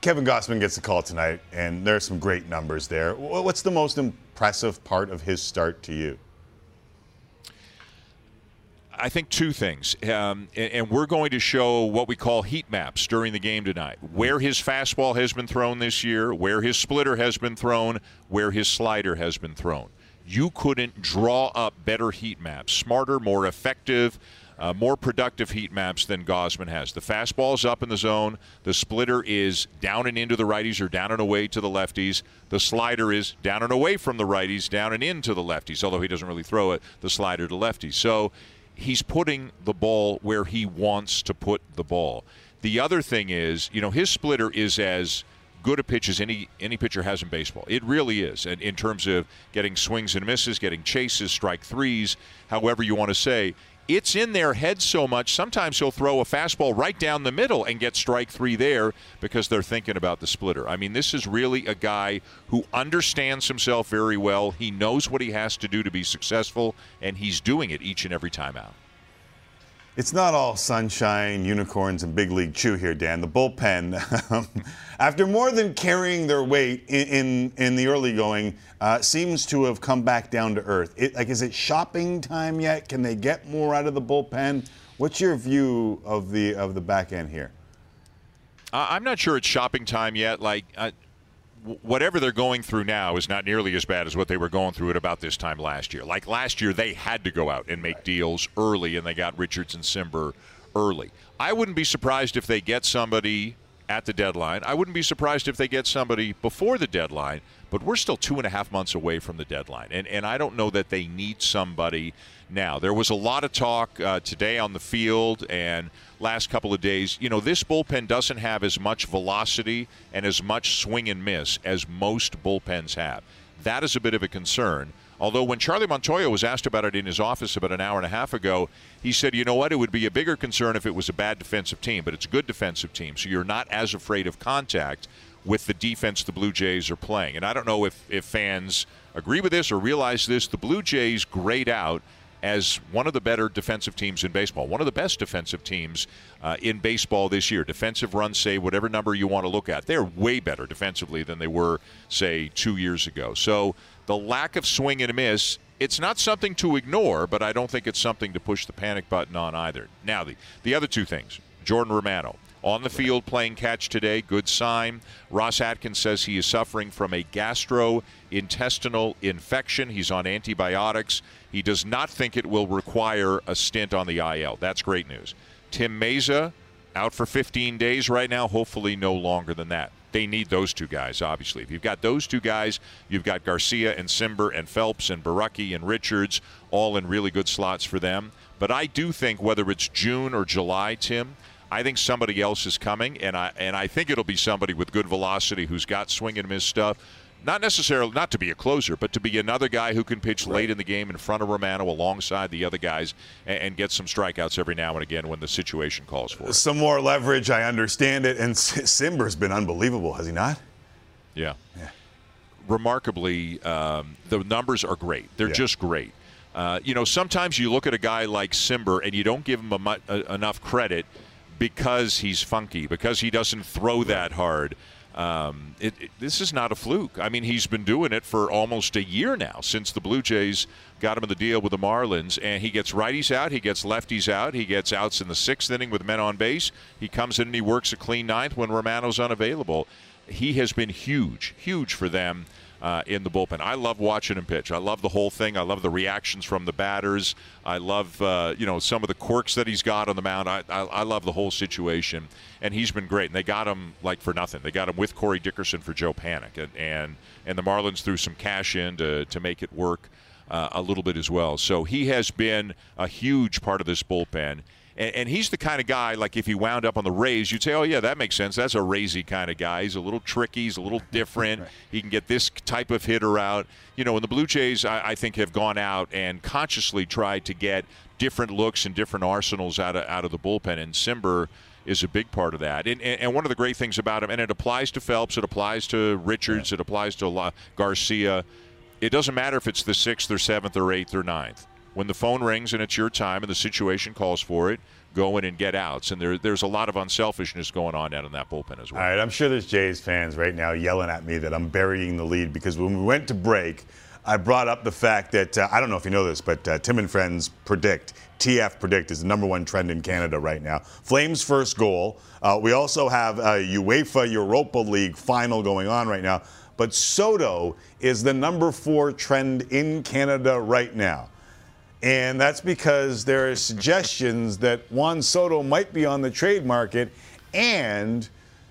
Kevin Gausman gets the call tonight, and there are some great numbers there. What's the most impressive part of his start to you? I think two things, um, and, and we're going to show what we call heat maps during the game tonight. Where his fastball has been thrown this year, where his splitter has been thrown, where his slider has been thrown. You couldn't draw up better heat maps, smarter, more effective, uh, more productive heat maps than Gausman has. The fastball is up in the zone. The splitter is down and into the righties or down and away to the lefties. The slider is down and away from the righties, down and into the lefties, although he doesn't really throw it, the slider to lefties. So he's putting the ball where he wants to put the ball. The other thing is, you know, his splitter is as good a pitch as any any pitcher has in baseball. It really is, and in terms of getting swings and misses, getting chases, strike threes, however you want to say. It's in their head so much. Sometimes he'll throw a fastball right down the middle and get strike three there because they're thinking about the splitter. I mean, this is really a guy who understands himself very well. He knows what he has to do to be successful, and he's doing it each and every time out. It's not all sunshine, unicorns, and big league chew here, Dan. The bullpen, after more than carrying their weight in in, in the early going, uh, seems to have come back down to earth. It, like, is it shopping time yet? Can they get more out of the bullpen? What's your view of the of the back end here? Uh, I'm not sure it's shopping time yet. Like, whatever they're going through now is not nearly as bad as what they were going through at about this time last year. Like last year, they had to go out and make deals early, and they got Richards and Cimber early. I wouldn't be surprised if they get somebody at the deadline. I wouldn't be surprised if they get somebody before the deadline, but we're still two and a half months away from the deadline. And, and I don't know that they need somebody now. There was a lot of talk uh, today on the field and last couple of days. You know, this bullpen doesn't have as much velocity and as much swing and miss as most bullpens have. That is a bit of a concern. Although when Charlie Montoya was asked about it in his office about an hour and a half ago, he said, you know what, it would be a bigger concern if it was a bad defensive team, but it's a good defensive team, so you're not as afraid of contact with the defense the Blue Jays are playing. And I don't know if, if fans agree with this or realize this. The Blue Jays grade out as one of the better defensive teams in baseball, one of the best defensive teams uh, in baseball this year. Defensive runs, say whatever number you want to look at, they're way better defensively than they were, say, two years ago. So the lack of swing and a miss, it's not something to ignore, but I don't think it's something to push the panic button on either. Now, the, the other two things Jordan Romano. On the field playing catch today, good sign. Ross Atkins says he is suffering from a gastrointestinal infection. He's on antibiotics. He does not think it will require a stint on the IL. That's great news. Tim Mayza out for 15 days right now, hopefully no longer than that. They need those two guys, obviously. If you've got those two guys, you've got Garcia and Cimber and Phelps and Borucki and Richards all in really good slots for them. But I do think whether it's June or July, Tim, I think somebody else is coming, and I and I think it'll be somebody with good velocity who's got swing and miss stuff. Not necessarily not to be a closer, but to be another guy who can pitch late in the game in front of Romano alongside the other guys and, and get some strikeouts every now and again when the situation calls for it. Some more leverage, I understand it. And Cimber's been unbelievable, has he not? Yeah. yeah. Remarkably, um, the numbers are great. They're Yeah. just great. Uh, you know, sometimes you look at a guy like Cimber and you don't give him a mu- uh, enough credit because he's funky, because he doesn't throw that hard. Um, it, it- this is not a fluke. I mean, he's been doing it for almost a year now since the Blue Jays got him in the deal with the Marlins, and he gets righties out, he gets lefties out, he gets outs in the sixth inning with men on base. He comes in and he works a clean ninth when Romano's unavailable. He has been huge, huge for them uh, in the bullpen. I love watching him pitch. I love the whole thing. I love the reactions from the batters. I love uh, you know some of the quirks that he's got on the mound. I, I, I love the whole situation, and he's been great. And they got him like for nothing. They got him with Corey Dickerson for Joe Panik, and and, and the Marlins threw some cash in to to make it work. Uh, a little bit as well. So he has been a huge part of this bullpen. And, and he's the kind of guy, like if he wound up on the Rays, you'd say, oh, yeah, that makes sense. That's a Raysy kind of guy. He's a little tricky. He's a little different. He can get this type of hitter out. You know, and the Blue Jays, I, I think, have gone out and consciously tried to get different looks and different arsenals out of, out of the bullpen. And Cimber is a big part of that. And, and, and one of the great things about him, and it applies to Phelps, it applies to Richards, it applies to La- Garcia. It doesn't matter if it's the sixth or seventh or eighth or ninth. When the phone rings and it's your time and the situation calls for it, go in and get outs. And there, there's a lot of unselfishness going on out in that bullpen as well. All right, I'm sure there's Jays fans right now yelling at me that I'm burying the lead because when we went to break, I brought up the fact that uh, I don't know if you know this, but uh, Tim and Friends predict TF predict is the number one trend in Canada right now. Flames first goal. Uh, we also have a UEFA Europa League final going on right now, but Soto is the number four trend in Canada right now. And that's because there are suggestions that Juan Soto might be on the trade market, and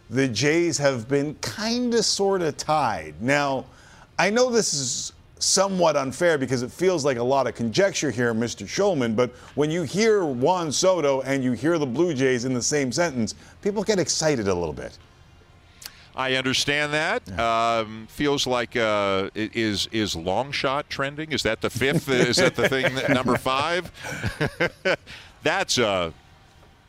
the Jays have been kind of sort of tied. Now, I know this is somewhat unfair because it feels like a lot of conjecture here, Mr. Shulman, but when you hear Juan Soto and you hear the Blue Jays in the same sentence, people get excited a little bit. I understand that. Um, feels like uh, is is long shot trending? Is that the fifth? is that the thing that, number five? that's a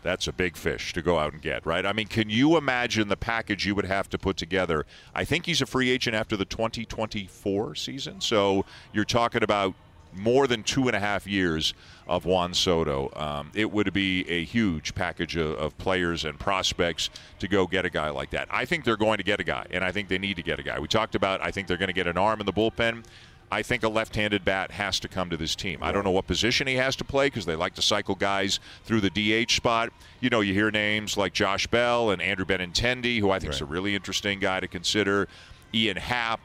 that's a big fish to go out and get, right? I mean, can you imagine the package you would have to put together? I think he's a free agent after the 2024 season, so you're talking about more than two and a half years of Juan Soto. Um, it would be a huge package of, of players and prospects to go get a guy like that. I think they're going to get a guy, and I think they need to get a guy. We talked about, I think they're going to get an arm in the bullpen. I think a left-handed bat has to come to this team. I don't know what position he has to play because they like to cycle guys through the DH spot. You know, you hear names like Josh Bell and Andrew Benintendi, who I think is a really interesting guy to consider. Ian Happ.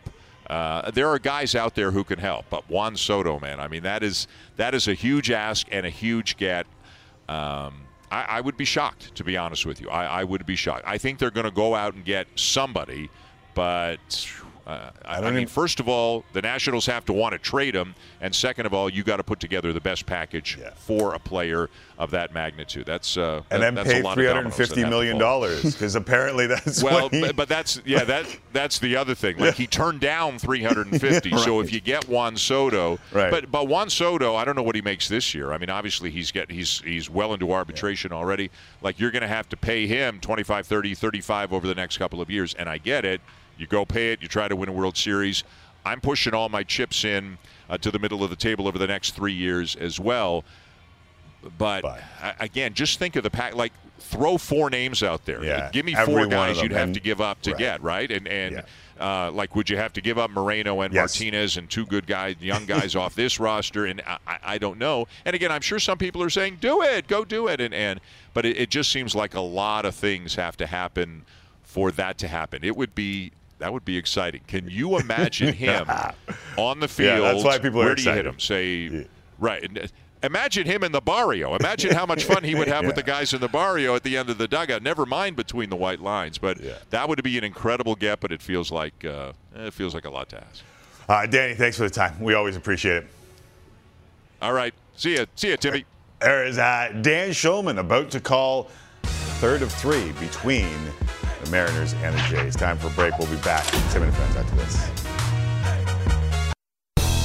Uh, there are guys out there who can help, but Juan Soto, man, I mean that is that is a huge ask and a huge get. Um, I, I would be shocked, to be honest with you. I, I would be shocked. I think they're going to go out and get somebody, but uh, I, I mean, first of all, the Nationals have to want to trade him, and second of all, you got to put together the best package for a player of that magnitude. That's uh, And that- then that's pay a lot of three hundred that fifty million dollars because apparently that's Well, he, but, but that's yeah that that's the other thing. Like he turned down 350. So if you get Juan Soto, Right. but but Juan Soto, I don't know what he makes this year. I mean, obviously he's get he's he's well into arbitration already. Like you're going to have to pay him 25, 30, 35 over the next couple of years, and I get it. You go pay it. You try to win a World Series. I'm pushing all my chips in uh, to the middle of the table over the next three years as well. But I- again, just think of the pack. Like, throw four names out there. Yeah, Give me four guys you'd have And- to give up to right. get right. And and uh, like, would you have to give up Moreno and Yes. Martinez and two good guys, young guys off this roster? And I, I- I don't know. And again, I'm sure some people are saying, "Do it, go do it." And and but it, it just seems like a lot of things have to happen for that to happen. It would be. That would be exciting. Can you imagine him on the field? Yeah, that's why people are Where do you hit him? Say, right. Uh, Imagine him in the barrio. Imagine how much fun he would have with the guys in the barrio at the end of the dugout. Never mind between the white lines, but that would be an incredible get. But it feels like uh, it feels like a lot to ask. Uh, Danny, thanks for the time. We always appreciate it. All right, see ya, see ya, Timmy. There is uh, Dan Shulman about to call third of three between the Mariners and the Jays. Time for a break. We'll be back. With Tim and friends after this.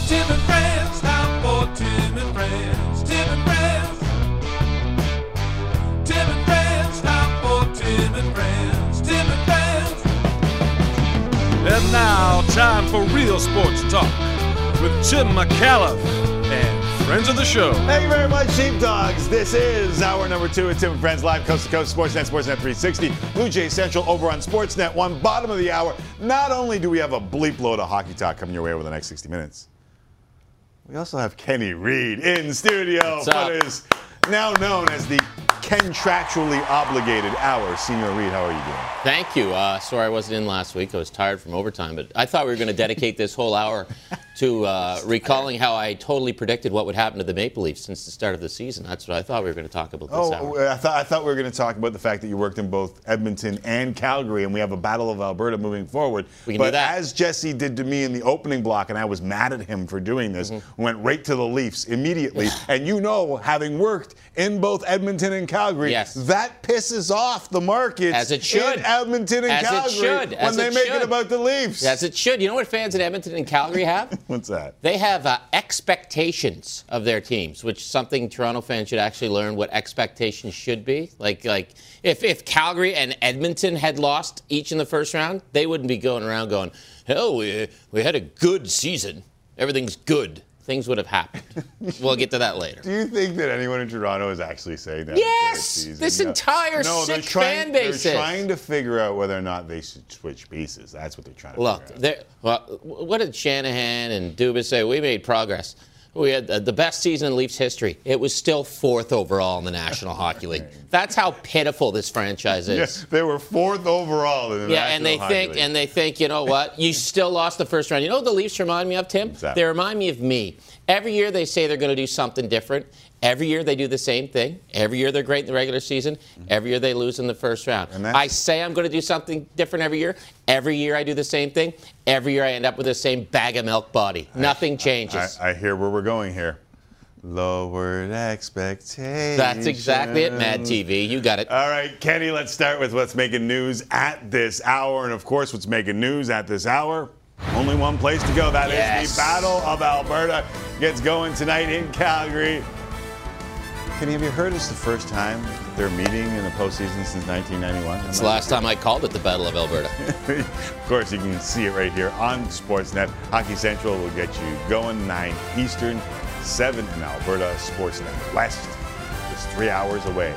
Tim and Friends, time for Tim and Friends. Tim and Friends. Tim and Friends, time for Tim and Friends. Tim and Friends. And now, time for real sports talk with Tim Micallef and friends of the show. Thank you very much, Sheepdogs. This is hour number two of Tim and Friends Live, Coast to Coast, Sportsnet, Sportsnet 360, Blue Jay Central over on Sportsnet 1. Bottom of the hour. Not only do we have a bleep load of hockey talk coming your way over the next 60 minutes, we also have Kenny Reid in studio. What's up? What is now known as the contractually obligated hour. Senior Reid, how are you doing? Thank you. Uh, sorry I wasn't in last week. I was tired from overtime, but I thought we were going to dedicate this whole hour to uh, recalling how I totally predicted what would happen to the Maple Leafs since the start of the season. That's what I thought we were going to talk about this Oh, hour. I thought I thought we were going to talk about the fact that you worked in both Edmonton and Calgary, and we have a Battle of Alberta moving forward. We can but do that. as Jesse did to me in the opening block, and I was mad at him for doing this, Mm-hmm. went right to the Leafs immediately. and you know, having worked in both Edmonton and Calgary, Yes. that pisses off the markets As it should. in Edmonton and As it Calgary should. when As they it make it about the Leafs. As it should. You know what fans in Edmonton and Calgary have? What's that? They have uh, expectations of their teams, which something Toronto fans should actually learn what expectations should be. Like, like if, if Calgary and Edmonton had lost each in the first round, they wouldn't be going around going, hell, we, we had a good season. Everything's good. Things would have happened. we'll get to that later. Do you think that anyone in Toronto is actually saying that? Yes! it's their season? This No. entire no, sick trying, fan base They're is. trying to figure out whether or not they should switch pieces. That's what they're trying to Look, there- well, what did Shanahan and Dubas say? We made progress. Oh, we had the- best season in Leafs history. It was still fourth overall in the National Hockey League. That's how pitiful this franchise is. Yes, they were fourth overall in the Yeah, and they Hockey think League. and they think, you know what? You still lost the first round. You know what the Leafs remind me of, Tim? that? They remind me of me. Every year they say they're going to do something different. Every year they do the same thing. Every year they're great in the regular season. Every year they lose in the first round. I say I'm going to do something different every year. Every year I do the same thing. Every year I end up with the same bag of milk body. Nothing changes. I, I hear where we're going here. Lowered expectations. That's exactly it, Mad TV. You got it. All right, Kenny, let's start with what's making news at this hour. And of course, what's making news at this hour? Only one place to go. That is Yes. the Battle of Alberta. Gets going tonight in Calgary. Kenny, have you heard it's the first time they're meeting in the postseason since 1991? It's the last time I called it the Battle of Alberta. of course, you can see it right here on Sportsnet. Hockey Central will get you going 9 Eastern, 7 in Alberta. Sportsnet West is three hours away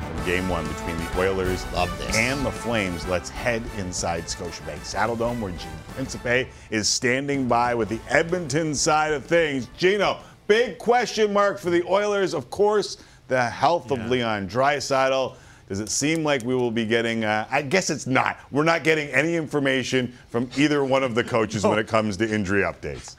from game one between the Oilers and the Flames. Let's head inside Scotiabank Saddledome where Gino Principe is standing by with the Edmonton side of things. Gino, big question mark for the Oilers, of course, the health of Leon Draisaitl. Does it seem like we will be getting? Uh, I guess it's not. We're not getting any information from either one of the coaches when it comes to injury updates.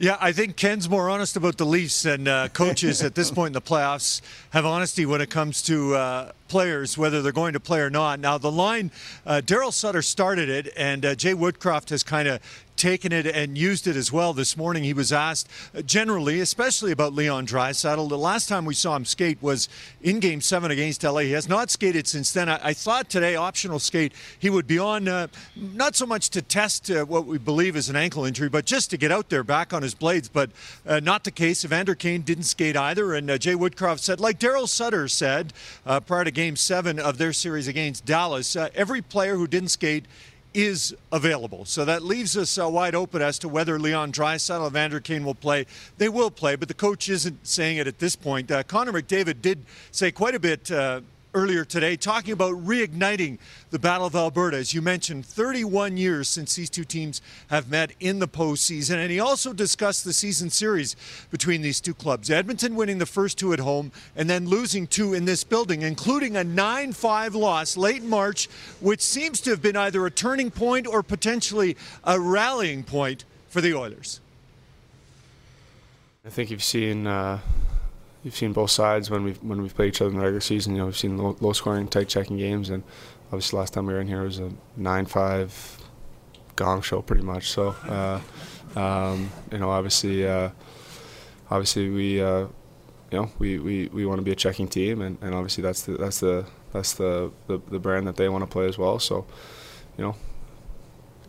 Yeah, I think Ken's more honest about the Leafs than uh, coaches at this point in the playoffs have honesty when it comes to uh, players, whether they're going to play or not. Now, the line, uh, Daryl Sutter started it, and uh, Jay Woodcroft has kind of taken it and used it as well. This morning, he was asked uh, generally, especially about Leon Draisaitl. The last time we saw him skate was in Game Seven against LA. He has not skated since then. I, I thought today, optional skate, he would be on, uh, not so much to test uh, what we believe is an ankle injury, but just to get out there back on his blades. But uh, not the case. Evander Kane didn't skate either, and uh, Jay Woodcroft said, like Daryl Sutter said uh, prior to Game Seven of their series against Dallas, every player who didn't skate is available. So that leaves us uh, wide open as to whether Leon Draisaitl and Kane will play. They will play, but the coach isn't saying it at this point. Uh, Connor McDavid did say quite a bit uh, earlier today, talking about reigniting the Battle of Alberta. As you mentioned, 31 years since these two teams have met in the postseason. And he also discussed the season series between these two clubs. Edmonton winning the first two at home and then losing two in this building, including a 9 5 loss late March, which seems to have been either a turning point or potentially a rallying point for the Oilers. I think you've seen uh, you've seen both sides when we've when we've played each other in the regular season. You know, we've seen low, low scoring, tight checking games, and obviously last time we were in here was a nine-five gong show, pretty much. So, uh, um, you know, obviously, uh, obviously we, uh, you know, we, we, we want to be a checking team, and, and obviously that's the that's the that's the, the, the brand that they want to play as well. So, you know,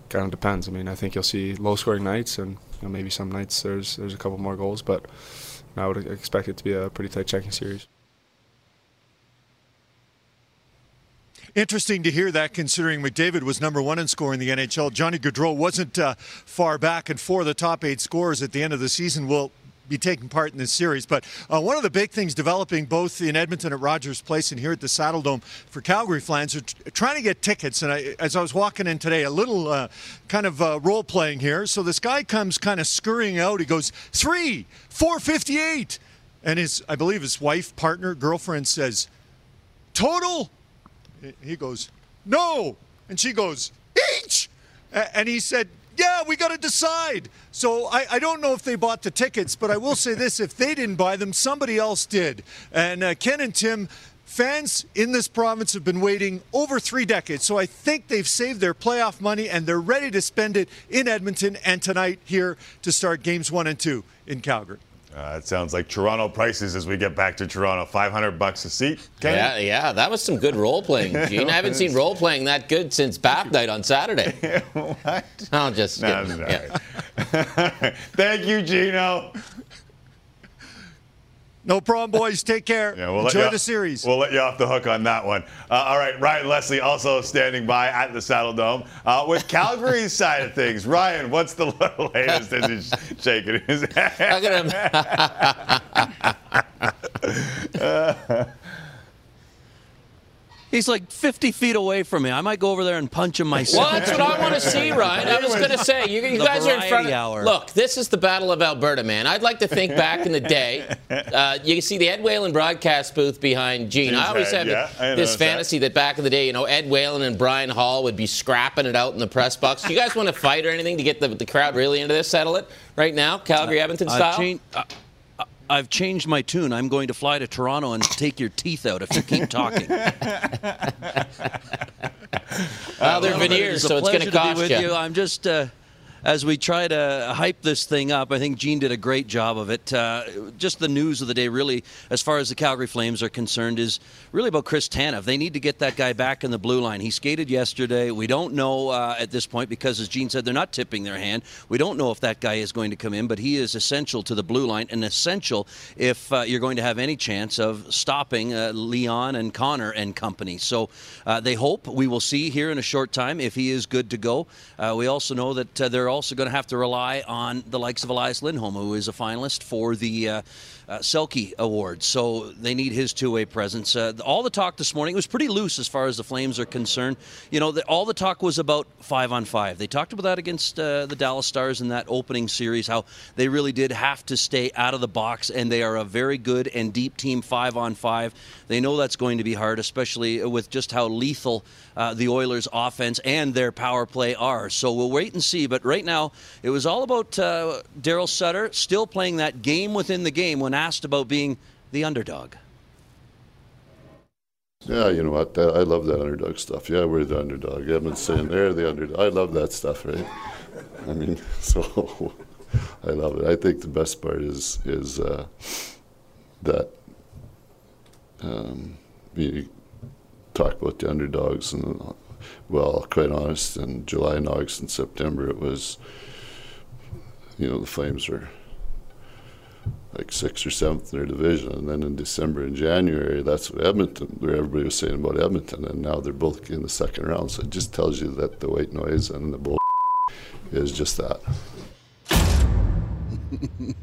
kind of depends. I mean, I think you'll see low scoring nights, and you know, maybe some nights there's there's a couple more goals, but. I would expect it to be a pretty tight checking series. Interesting to hear that, considering McDavid was number one in scoring in the NHL. Johnny Gaudreau wasn't uh, far back, and four of the top eight scorers at the end of the season will be taking part in this series. But uh, one of the big things developing both in Edmonton at Rogers Place and here at the Saddledome for Calgary fans are trying to get tickets. And I, as I was walking in today, a little uh, kind of uh, role playing here. So this guy comes kind of scurrying out. He goes, three, 458. And his, I believe his wife, partner, girlfriend says, total? He goes, no. And she goes, each. And he said, yeah, we got to decide. So I, I, don't know if they bought the tickets, but I will say this if they didn't buy them, somebody else did. And uh, Ken and Tim, fans in this province have been waiting over three decades. So I think they've saved their playoff money and they're ready to spend it in Edmonton and tonight here to start games one and two in Calgary. Uh, it sounds like Toronto prices as we get back to Toronto. 500 bucks a seat. Yeah, yeah, that was some good role playing. Gene, I haven't seen role playing that good since Bath Night on Saturday. what? I'll just. No, Yeah. Thank you, Gino. No problem, boys. Take care. Yeah, we'll Enjoy you- the series. We'll let you off the hook on that one. Uh, all right, Ryan Leslie also standing by at the Saddledome uh, with Calgary's side of things. Ryan, what's the latest as he's shaking his head? Look at him. He's like 50 feet away from me. I might go over there and punch him myself. Well, that's what I want to see, Ryan. I was going to say, you, you guys are in front of. hour. Look, this is the Battle of Alberta, man. I'd like to think back in the day. Uh, you can see the Ed Whalen broadcast booth behind Gene. I always head, have yeah, this noticed that. fantasy that. back in the day, you know, Ed Whalen and Brian Hall would be scrapping it out in the press box. Do you guys want to fight or anything to get the, the crowd really into this? Settle it right now, Calgary uh, Edmonton I've style. changed- I- I- I've changed my tune. I'm going to fly to Toronto and take your teeth out if you keep talking. Well, they're veneers, a so it's going pleasure to be cost with you. you. I'm just. Uh, as we try to hype this thing up, I think Gene did a great job of it. Uh, just the news of the day, really, as far as the Calgary Flames are concerned, is really about Chris Tanev. They need to get that guy back in the blue line. He skated yesterday. We don't know uh, at this point because, as Gene said, they're not tipping their hand. We don't know if that guy is going to come in, but he is essential to the blue line and essential if uh, you're going to have any chance of stopping uh, Leon and Connor and company. So uh, they hope we will see here in a short time if he is good to go. Uh, we also know that uh, they're also going to have to rely on the likes of Elias Lindholm, who is a finalist for the uh, uh, Selke Award. So they need his two-way presence. Uh, all the talk this morning it was pretty loose as far as the Flames are concerned. You know, the, all the talk was about five on five. They talked about that against uh, the Dallas Stars in that opening series, how they really did have to stay out of the box, and they are a very good and deep team five on five. They know that's going to be hard, especially with just how lethal uh, the Oilers' offense and their power play are. So we'll wait and see. But right now, it was all about uh, Daryl Sutter still playing that game within the game when asked about being the underdog. Yeah, you know what? I love that underdog stuff. Yeah, we're the underdog. I've been saying they're the underdog. I love that stuff, right? I mean, so I love it. I think the best part is is uh, that um, talk about the underdogs, and well, quite honest, in July and August and September, it was you know the Flames were like sixth or seventh in their division, and then in December and January, that's what Edmonton, where everybody was saying about Edmonton, and now they're both in the second round. So it just tells you that the white noise and the bull is just that.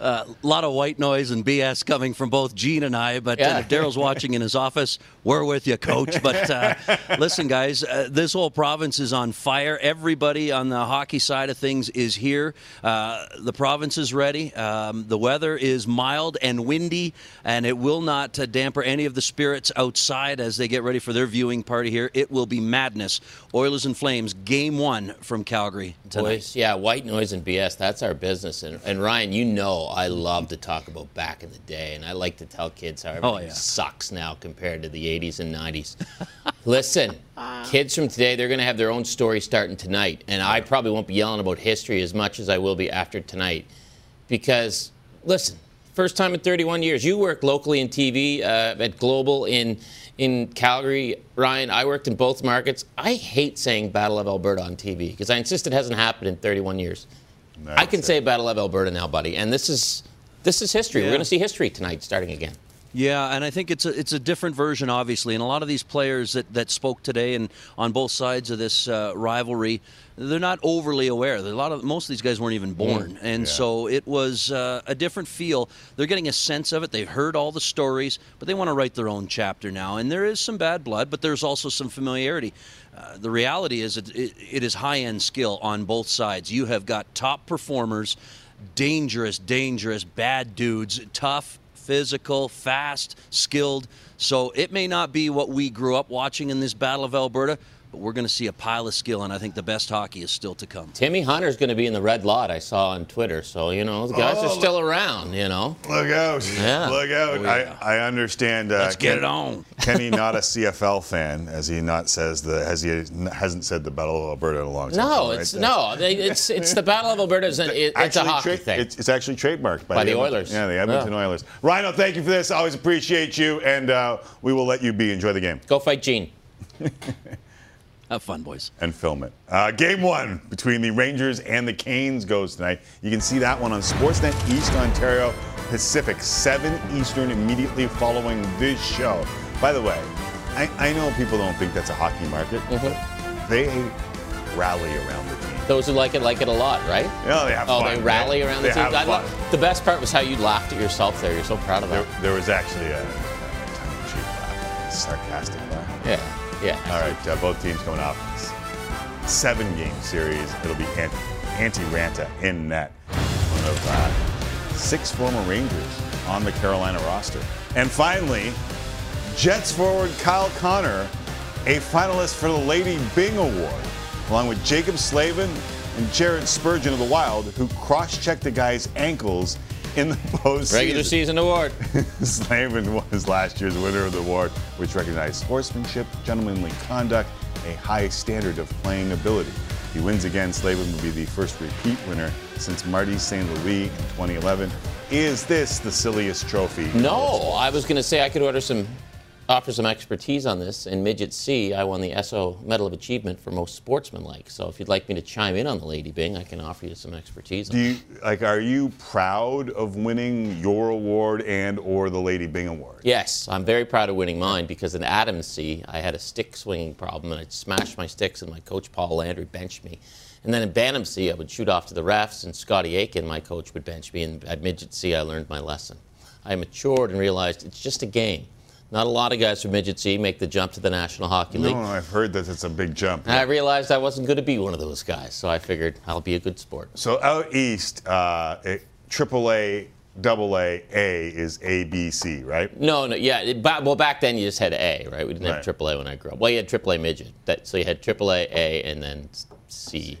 A lot of white noise and BS coming from both Gene and I, but uh, if Daryl's watching in his office, we're with you, coach. But uh, listen, guys, uh, this whole province is on fire. Everybody on the hockey side of things is here. Uh, the province is ready. Um, the weather is mild and windy, and it will not uh, damper any of the spirits outside as they get ready for their viewing party here. It will be madness. Oilers and Flames, game one from Calgary tonight. Boys, yeah, white noise and BS, that's our business. And, and Ryan, you know I love to talk about back in the day, and I like to tell kids how everything Oh, yeah. sucks now compared to the 80s and 90s. Listen, kids from today, they're going to have their own story starting tonight. And I probably won't be yelling about history as much as I will be after tonight. Because, listen, first time in 31 years, you worked locally in TV uh, at Global in in Calgary, Ryan. I worked in both markets. I hate saying Battle of Alberta on TV because I insist it hasn't happened in 31 years. I can say Battle of Alberta now, buddy, and this is this is history. We're going to see history tonight, starting again. Yeah, and I think it's a it's a different version, obviously. And a lot of these players that, that spoke today and on both sides of this uh, rivalry, they're not overly aware. A lot of most of these guys weren't even born, and so it was uh, a different feel. They're getting a sense of it. They've heard all the stories, but they want to write their own chapter now. And there is some bad blood, but there's also some familiarity. The reality is, it, it, it is high end skill on both sides. You have got top performers, dangerous, dangerous, bad dudes, tough, physical, fast, skilled. So it may not be what we grew up watching in this Battle of Alberta, but we're going to see a pile of skill, and I think the best hockey is still to come. Timmy Hunter's going to be in the red lot. I saw on Twitter. So you know the guys Oh, are still around. You know. Look out! Yeah. Look out! Oh, yeah. I, I understand. Uh, Let's get it on. Kenny, not a CFL fan, as he not says the has he hasn't said the Battle of Alberta in a long time. No, right? it's no. They, it's it's the Battle of Alberta. It's, a- it, it's a Actually, hockey tra- thing. It's, it's actually trademarked by, By the Edmonton- Oilers. Yeah, the Edmonton Yeah. Oilers. Rhino, thank you for this. Always appreciate you, and uh, we will let you be. Enjoy the game. Go fight Gene. Have fun, boys. And film it. Uh, game one between the Rangers and the Canes goes tonight. You can see that one on Sportsnet East Ontario Pacific, 7 Eastern, immediately following this show. By the way, I, I know people don't think that's a hockey market, Mm-hmm. but they rally around the team. Those who like it like it a lot, right? Yeah, they have oh, fun. they rally They- around the team. have I lo- the best part was how you laughed at yourself there. You're so proud of There, that. there was actually a, a tongue-in-cheek laugh, sarcastic laugh. Yeah, yeah. All right, uh, both teams coming off seven-game series. It'll be Ant- Antti Raanta in net. One of uh, six former Rangers on the Carolina roster. And finally, Jets forward Kyle Connor, a finalist for the Lady Byng Award, along with Jaccob Slavin and Jared Spurgeon of the Wild, who cross-checked the guy's ankles in the postseason. Regular season award. Slavin was last year's winner of the award, which recognized sportsmanship, gentlemanly conduct, a high standard of playing ability. If he wins again, Slavin will be the first repeat winner since Marty St. Louis in 2011. Is this the silliest trophy? No, I was going to say I could order some, offer some expertise on this. In midget C, I won the SO Medal of Achievement for most sportsmanlike. So if you'd like me to chime in on the Lady Byng, I can offer you some expertise. Do you like? Are you proud of winning your award and or the Lady Byng Award? Yes, I'm very proud of winning mine because in Atoms C, I had a stick swinging problem and I smashed my sticks, and my coach Paul Landry benched me. And then in Bantam C, I would shoot off to the refs, and Scotty Aiken, my coach, would bench me. And at Midget C, I learned my lesson. I matured and realized it's just a game. Not a lot of guys from Midget C make the jump to the National Hockey League. No. I've heard that it's a big jump. And I realized I wasn't going to be one of those guys, so I figured I'll be a good sport. So out east, uh, it, AAA, double A, A is A, B, C, right? No, no, yeah. It, well, back then you just had A, right? We didn't Right. have AAA when I grew up. Well, you had AAA midget. That, so you had AAA, A, and then C.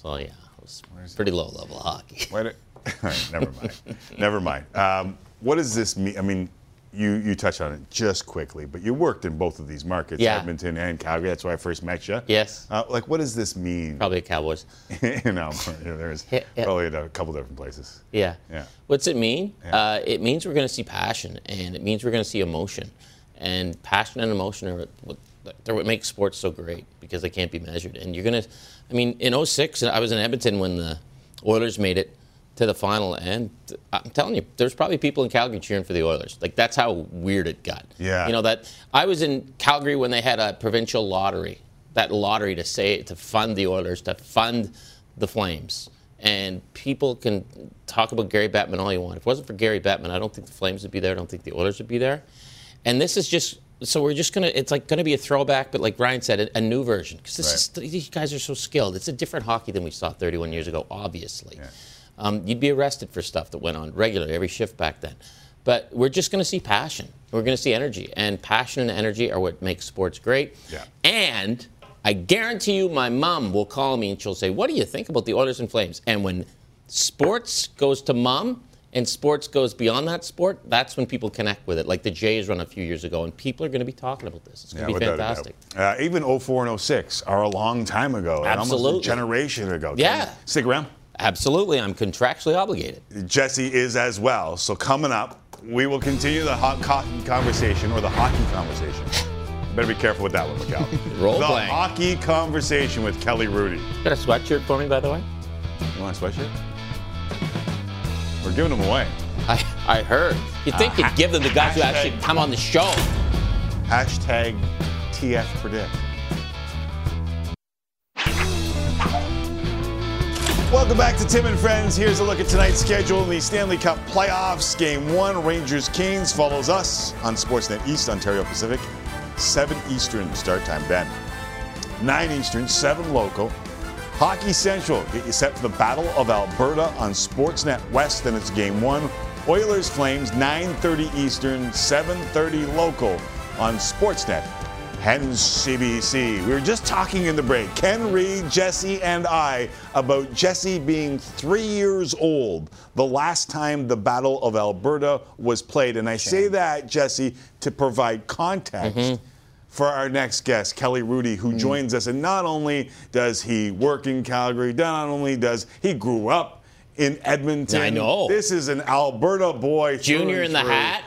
So yeah, it was pretty low level hockey. Wait, right, never mind. never mind. Um, what does this mean? I mean, you you touched on it just quickly, but you worked in both of these markets, Yeah. Edmonton and Calgary. That's why I first met you. Yes. Uh, like, what does this mean? Probably a Cowboys. you know, there's Yeah, yeah. probably at a couple different places. Yeah. Yeah. What's it mean? Uh, it means we're going to see passion, and it means we're going to see emotion. And passion and emotion are what, they're what makes sports so great because they can't be measured. And you're going to, I mean, in 06, I was in Edmonton when the Oilers made it to the final, and I'm telling you, there's probably people in Calgary cheering for the Oilers. Like that's how weird it got. Yeah. You know that I was in Calgary when they had a provincial lottery, that lottery to say to fund the Oilers, to fund the Flames. And people can talk about Gary Bettman all you want. If it wasn't for Gary Bettman, I don't think the Flames would be there. I don't think the Oilers would be there. And this is just so we're just gonna. It's like gonna be a throwback, but like Ryan said, a, a new version because is these guys are so skilled. It's a different hockey than we saw 31 years ago, obviously. Um, you'd be arrested for stuff that went on regularly every shift back then. But we're just going to see passion. We're going to see energy, and passion and energy are what makes sports great. Yeah. And I guarantee you, my mom will call me and she'll say, "What do you think about the Oilers and Flames?" And when sports goes to mom and sports goes beyond that sport, that's when people connect with it. Like the Jays run a few years ago, and people are going to be talking about this. It's going to be without a doubt. fantastic. Uh, even 04 and 06 are a long time ago, and almost Absolutely. a generation ago. Yeah. Stick around. Absolutely, I'm contractually obligated. Jesse is as well. So coming up, we will continue the hot cotton conversation or the hockey conversation. Better be careful with that one, Miguel. Role the playing. hockey conversation with Kelly Hrudey. Got a sweatshirt for me, by the way? You want a sweatshirt? We're giving them away. I, I heard. You'd think Uh, you'd give them to guys who actually come on the show. Hashtag TF Predict. Welcome back to Tim and Friends. Here's a look at tonight's schedule in the Stanley Cup playoffs. Game one, Rangers Canes follows us on Sportsnet East, Ontario Pacific. 7 Eastern start time, Ben. 9 Eastern, 7 local. Hockey Central, get you set for the Battle of Alberta on Sportsnet West, and it's game one. Oilers Flames, 9.30 Eastern, 7.30 local on Sportsnet. Hens CBC. We were just talking in the break, Ken Reid, Jesse, and I, about Jesse being three years old the last time the Battle of Alberta was played. And I say that, Jesse, to provide context mm-hmm. for our next guest, Kelly Hrudey, who mm. joins us. And not only does he work in Calgary, not only does he grew up in Edmonton. I know. This is an Alberta boy. Junior in the hat.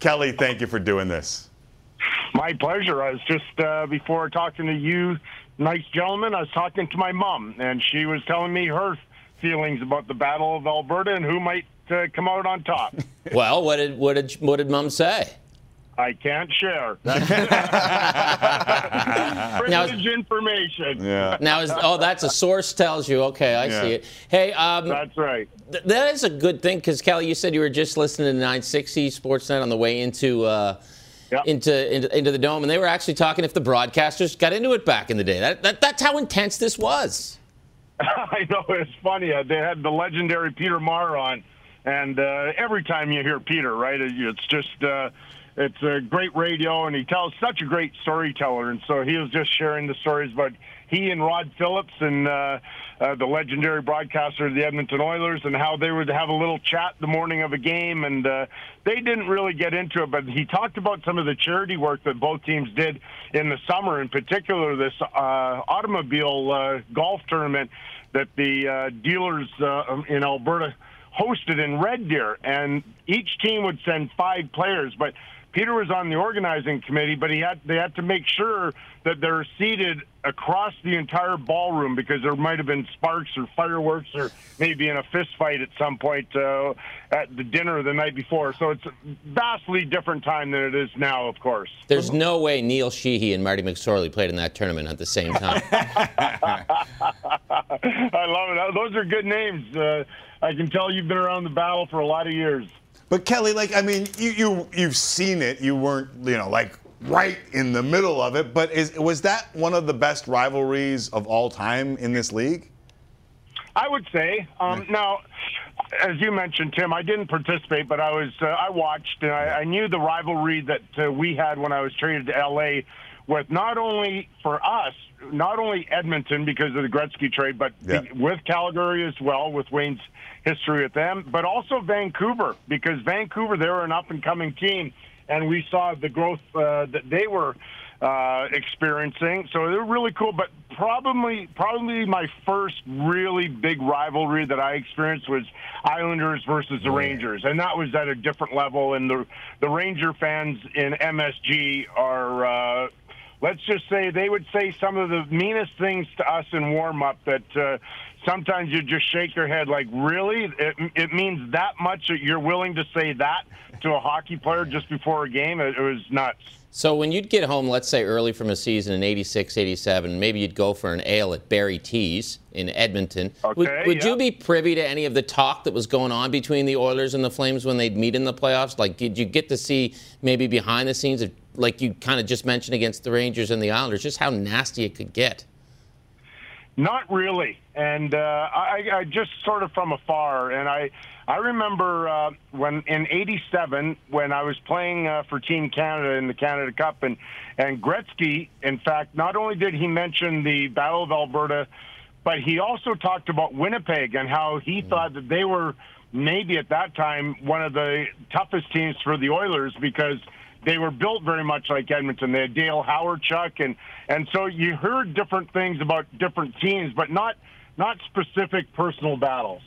Kelly, thank you for doing this. My pleasure. I was just uh, before talking to you, nice gentleman. I was talking to my mom, and she was telling me her feelings about the Battle of Alberta and who might uh, come out on top. Well, what did what did what did Mom say? I can't share. Now- Privileged information. Yeah. Now is oh that's a source tells you. Okay, I Yeah. see it. Hey, um, That's right. th- that is a good thing because Kelly, you said you were just listening to 960 Sportsnet on the way into. Uh, Into, into into the dome, and they were actually talking if the broadcasters got into it back in the day. That, that that's how intense this was. I know it's funny. Uh, they had the legendary Peter Maher on, and uh, every time you hear Peter, right, it's just uh, it's a great radio, and he tells such a great storyteller. And so he was just sharing the stories about he and Rod Phillips and uh, uh, the legendary broadcaster of the Edmonton Oilers, and how they would have a little chat the morning of a game, and uh, they didn't really get into it, but he talked about some of the charity work that both teams did in the summer, in particular this uh, automobile uh, golf tournament that the uh, dealers uh, in Alberta hosted in Red Deer, and each team would send five players, but Peter was on the organizing committee, but he had they had to make sure that they're seated across the entire ballroom because there might have been sparks or fireworks or maybe in a fist fight at some point uh, at the dinner the night before. So it's a vastly different time than it is now, of course. There's no way Neil Sheehy and Marty McSorley played in that tournament at the same time. I love it. Those are good names. Uh, I can tell you've been around the battle for a lot of years. But Kelly, like I mean, you you you've seen it. You weren't, you know, like right in the middle of it. But is was that one of the best rivalries of all time in this league? I would say. Um, now, as you mentioned, Tim, I didn't participate, but I was uh, I watched and I, I knew the rivalry that uh, we had when I was traded to LA with not only for us, not only Edmonton because of the Gretzky trade, but Yeah. with Calgary as well, with Wayne's history with them, but also Vancouver because Vancouver they're an up and coming team, and we saw the growth uh, that they were uh, experiencing. So they're really cool. But probably, probably my first really big rivalry that I experienced was Islanders versus the Rangers, and that was at a different level. And the the Ranger fans in MSG are. Uh, let's just say they would say some of the meanest things to us in warm up that uh, sometimes you just shake your head like really it, it means that much that you're willing to say that to a hockey player just before a game it, it was nuts So when you'd get home, let's say early from a season in 86, 87, maybe you'd go for an ale at Barry T's in Edmonton. would Okay, would yeah. you be privy to any of the talk that was going on between the Oilers and the Flames when they'd meet in the playoffs? Like, did you get to see maybe behind the scenes, of, like you kind of just mentioned against the Rangers and the Islanders, just how nasty it could get? Not really, and uh, I, I just sort of from afar. And I, I remember uh, when in '87 when I was playing uh, for Team Canada in the Canada Cup, and and Gretzky, in fact, not only did he mention the Battle of Alberta, but he also talked about Winnipeg and how he thought that they were maybe at that time one of the toughest teams for the Oilers because they were built very much like Edmonton. They had Dale Hawerchuk, and and so you heard different things about different teams, but not not specific personal battles.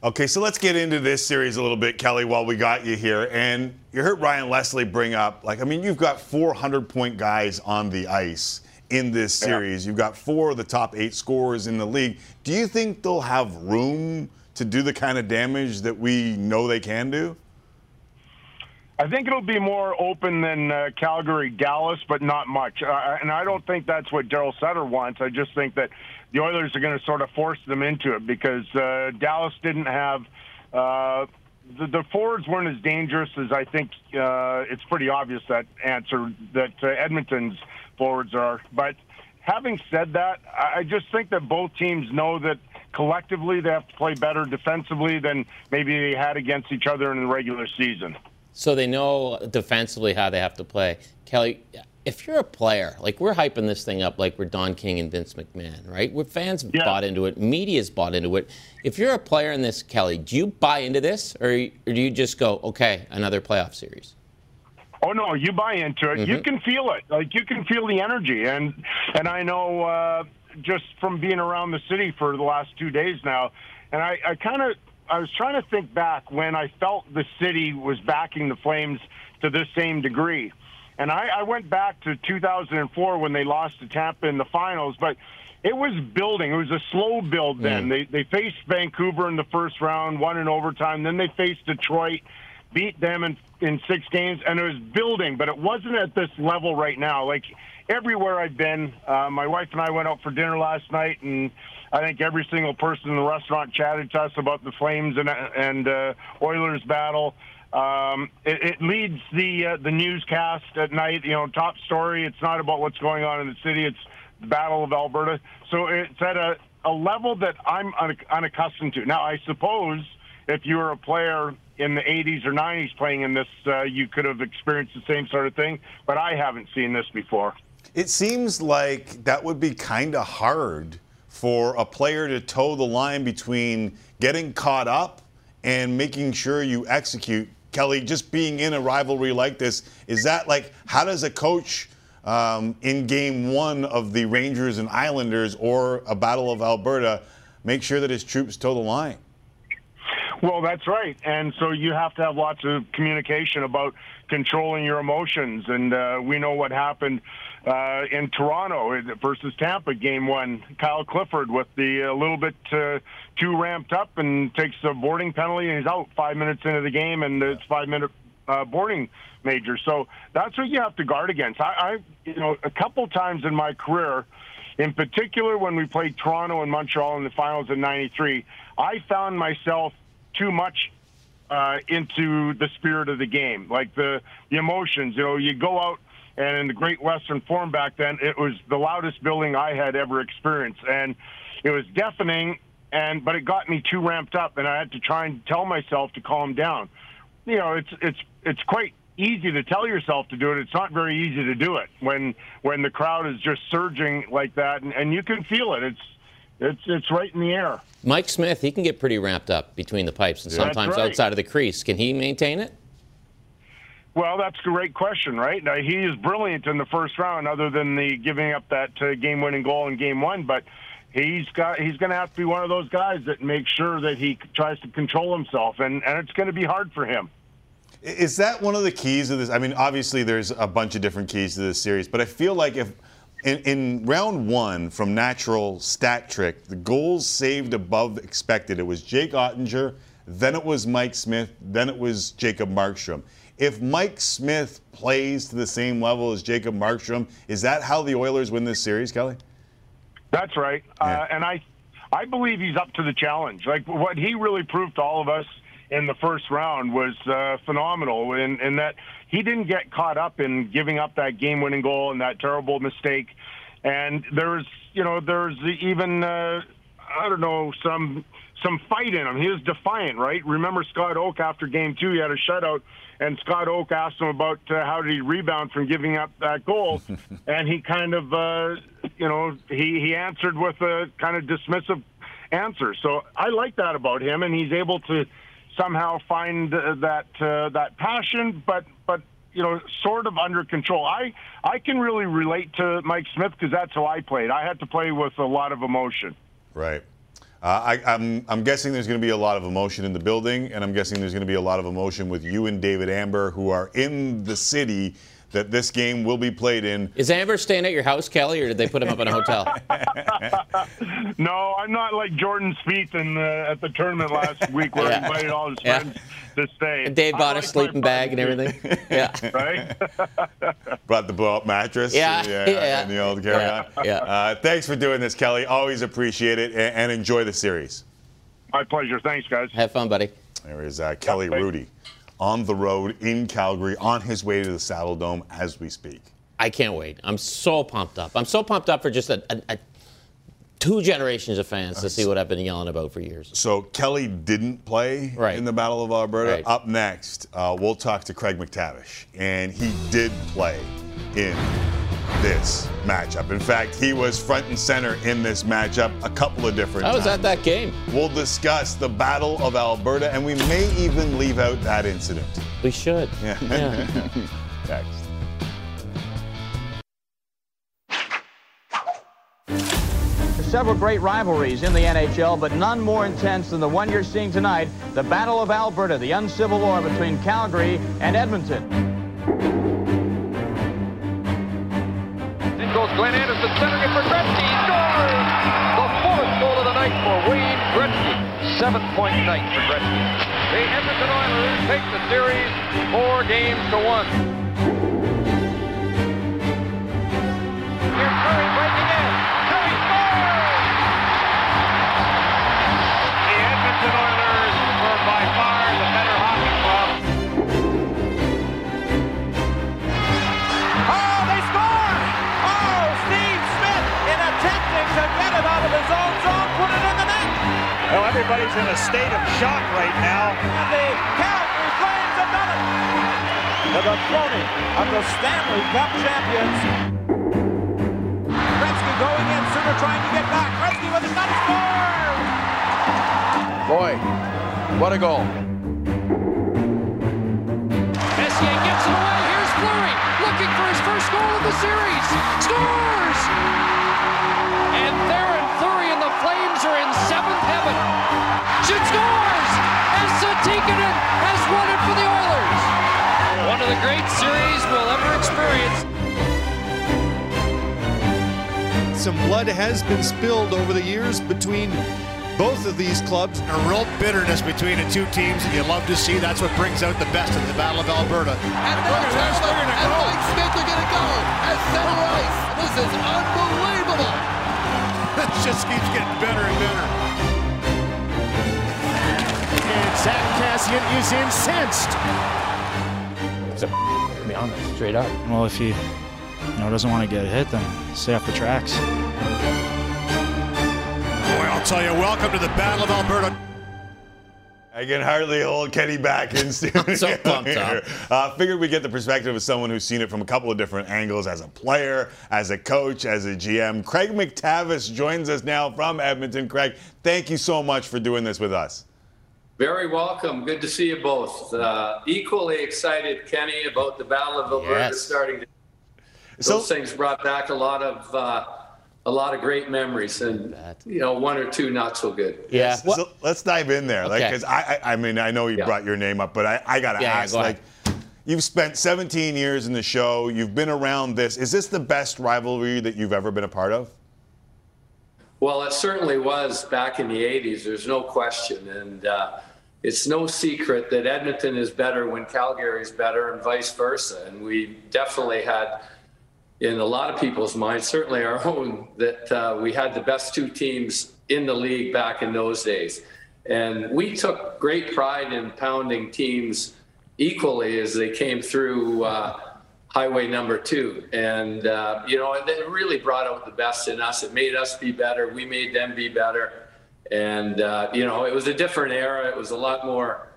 Okay, so let's get into this series a little bit, Kelly, while we got you here. And you heard Ryan Leslie bring up, like, I mean, you've got 400 point guys on the ice in this series. You've got four of the top eight scorers in the league. Do you think they'll have room to do the kind of damage that we know they can do? I think it'll be more open than uh, Calgary, Dallas, but not much. Uh, and I don't think that's what Daryl Sutter wants. I just think that the Oilers are going to sort of force them into it because uh, Dallas didn't have. Uh, the, the forwards weren't as dangerous as I think uh, it's pretty obvious that answer that uh, Edmonton's forwards are. But having said that, I just think that both teams know that collectively they have to play better defensively than maybe they had against each other in the regular season. So they know defensively how they have to play. Kelly, if you're a player, like we're hyping this thing up like we're Don King and Vince McMahon, right? We're fans have bought into it, media's bought into it. If you're a player in this, Kelly, do you buy into this or, or do you just go, okay, another playoff series? Oh no, you buy into it. You Mhm. can feel it. Like you can feel the energy, and and I know uh, just from being around the city for the last two days now, and I, I kind of I was trying to think back when I felt the city was backing the Flames to this same degree, and I, I went back to 2004 when they lost to Tampa in the finals, but. It was building. It was a slow build then. They they faced Vancouver in the first round, won in overtime. Then they faced Detroit, beat them in in six games, and it was building, but it wasn't at this level right now. Like everywhere I've been, uh, my wife and I went out for dinner last night, and I think every single person in the restaurant chatted to us about the Flames and and uh, Oilers battle. Um, it, it leads the uh, the newscast at night. You know, top story. It's not about what's going on in the city. It's the Battle of Alberta. So it's at a, a level that I'm un- unaccustomed to. Now, I suppose if you were a player in the 80s or 90s playing in this, uh, you could have experienced the same sort of thing. But I haven't seen this before. It seems like that would be kind of hard for a player to toe the line between getting caught up and making sure you execute. Kelly, just being in a rivalry like this, is that like, how does a coach um, in game one of the Rangers and Islanders or a Battle of Alberta make sure that his troops toe the line? Well, that's right. And so you have to have lots of communication about controlling your emotions. And uh, we know what happened uh, in Toronto versus Tampa, game one. Kyle Clifford with the a little bit uh, too ramped up and takes a boarding penalty, and he's out five minutes into the game, and it's five minute uh, boarding major. So that's what you have to guard against. I, I, you know, a couple times in my career, in particular when we played Toronto and Montreal in the finals in '93, I found myself too much uh, into the spirit of the game, like the the emotions. You know, you go out and in the Great Western Forum back then, it was the loudest building I had ever experienced, and it was deafening. And but it got me too ramped up, and I had to try and tell myself to calm down. You know, it's it's it's quite easy to tell yourself to do it. It's not very easy to do it when when the crowd is just surging like that, and, and you can feel it. It's it's it's right in the air. Mike Smith, he can get pretty ramped up between the pipes and sometimes right. outside of the crease. Can he maintain it? Well, that's a great question, right? Now, he is brilliant in the first round, other than the giving up that uh, game-winning goal in Game One. But he's got he's going to have to be one of those guys that makes sure that he tries to control himself, and and it's going to be hard for him. Is that one of the keys of this? I mean, obviously, there's a bunch of different keys to this series, but I feel like if in, in round one from natural stat trick, the goals saved above expected, it was Jake Oettinger, then it was Mike Smith, then it was Jacob Markstrom. If Mike Smith plays to the same level as Jacob Markstrom, is that how the Oilers win this series, Kelly? That's right, uh, and I I believe he's up to the challenge. Like what he really proved to all of us in the first round was uh, phenomenal, in, in that he didn't get caught up in giving up that game-winning goal and that terrible mistake. And there's you know there's even uh, I don't know some some fight in him. He was defiant, right? Remember Scott Oake after game two, he had a shutout, and Scott Oake asked him about uh, how did he rebound from giving up that goal, and he kind of, uh, you know, he he answered with a kind of dismissive answer. So I like that about him, and he's able to somehow find uh, that uh, that passion, but but you know, sort of under control. I I can really relate to Mike Smith because that's how I played. I had to play with a lot of emotion. Right. Uh, I, I'm, I'm guessing there's going to be a lot of emotion in the building, and I'm guessing there's going to be a lot of emotion with you and David Amber, who are in the city that this game will be played in. Is Amber staying at your house, Kelly, or did they put him up in a hotel? no, I'm not like Jordan Spieth in the, at the tournament last week where Yeah. he invited all his Yeah. friends to stay. And Dave bought a like my sleeping bag and everything. Yeah. right? Brought the blow up mattress. Yeah, yeah. And the old carry on. Yeah, yeah. Uh, thanks for doing this, Kelly. Always appreciate it, and, and enjoy the series. My pleasure. Thanks, guys. Have fun, buddy. There is uh, Kelly thanks. Hrudey on the road in Calgary, on his way to the Saddledome as we speak. I can't wait. I'm so pumped up. I'm so pumped up for just a, a, a two generations of fans to see what I've been yelling about for years. So Kelly didn't play in the Battle of Alberta. Right. Up next, uh, we'll talk to Craig MacTavish, and he did play in this matchup. In fact, he was front and center in this matchup a couple of different I was times. at that game. We'll discuss the Battle of Alberta, and we may even leave out that incident. We should. Yeah. Yeah. Next. Several great rivalries in the NHL, but none more intense than the one you're seeing tonight, the Battle of Alberta, the uncivil war between Calgary and Edmonton. In goes Glenn Anderson, centering it for Gretzky. Scores! The fourth goal of the night for Wayne Gretzky. Seven-point night for Gretzky. The Edmonton Oilers take the series four games to one. Here's Kurri breaking in. Everybody's in a state of shock right now. And the Calgary Flames have done it. The throne of the Stanley Cup champions. Gretzky going in, Suter trying to get back. Gretzky with a shot, he scores! Boy, what a goal. Messier gets it away. Here's Fleury looking for his first goal of the series. Scores! And Theoren Fleury and the Flames are in seventh heaven. Shoot scores! And Esa Tikkanen has won it for the Oilers. One of the great series we'll ever experience. Some blood has been spilled over the years between both of these clubs. And a real bitterness between the two teams, and you love to see that's what brings out the best in the Battle of Alberta. And now Tesla and Mike Smith are going to go at center ice. This is unbelievable. it just keeps getting better and better. And Zack Kassian is incensed. To be honest, straight up. Well, if he you know, doesn't want to get hit, then stay off the tracks. Boy, I'll tell you, welcome to the Battle of Alberta. I can hardly hold Kenny back in studio. so pumped up. Uh, figured we'd get the perspective of someone who's seen it from a couple of different angles as a player, as a coach, as a GM. Craig MacTavish joins us now from Edmonton. Craig, thank you so much for doing this with us. Very welcome. Good to see you both. Uh, equally excited, Kenny, about the Battle of Alberta Yes. starting. To, So- those things brought back a lot of uh, a lot of great memories, and you know, one or two not so good. Yeah. So let's dive in there, like, Okay. because I, I, I mean, I know you Yeah. brought your name up, but I, I gotta Yeah, yeah, ask, go ahead. like, you've spent 17 years in the show, you've been around this. Is this the best rivalry that you've ever been a part of? Well, it certainly was back in the 80s, there's no question. And uh, it's no secret that Edmonton is better when Calgary is better and vice versa. And we definitely had, in a lot of people's minds, certainly our own, that uh, we had the best two teams in the league back in those days. And we took great pride in pounding teams equally as they came through. Uh, highway number two. And, uh, you know, it really brought out the best in us. It made us be better. We made them be better. And, uh, you know, it was a different era. It was a lot more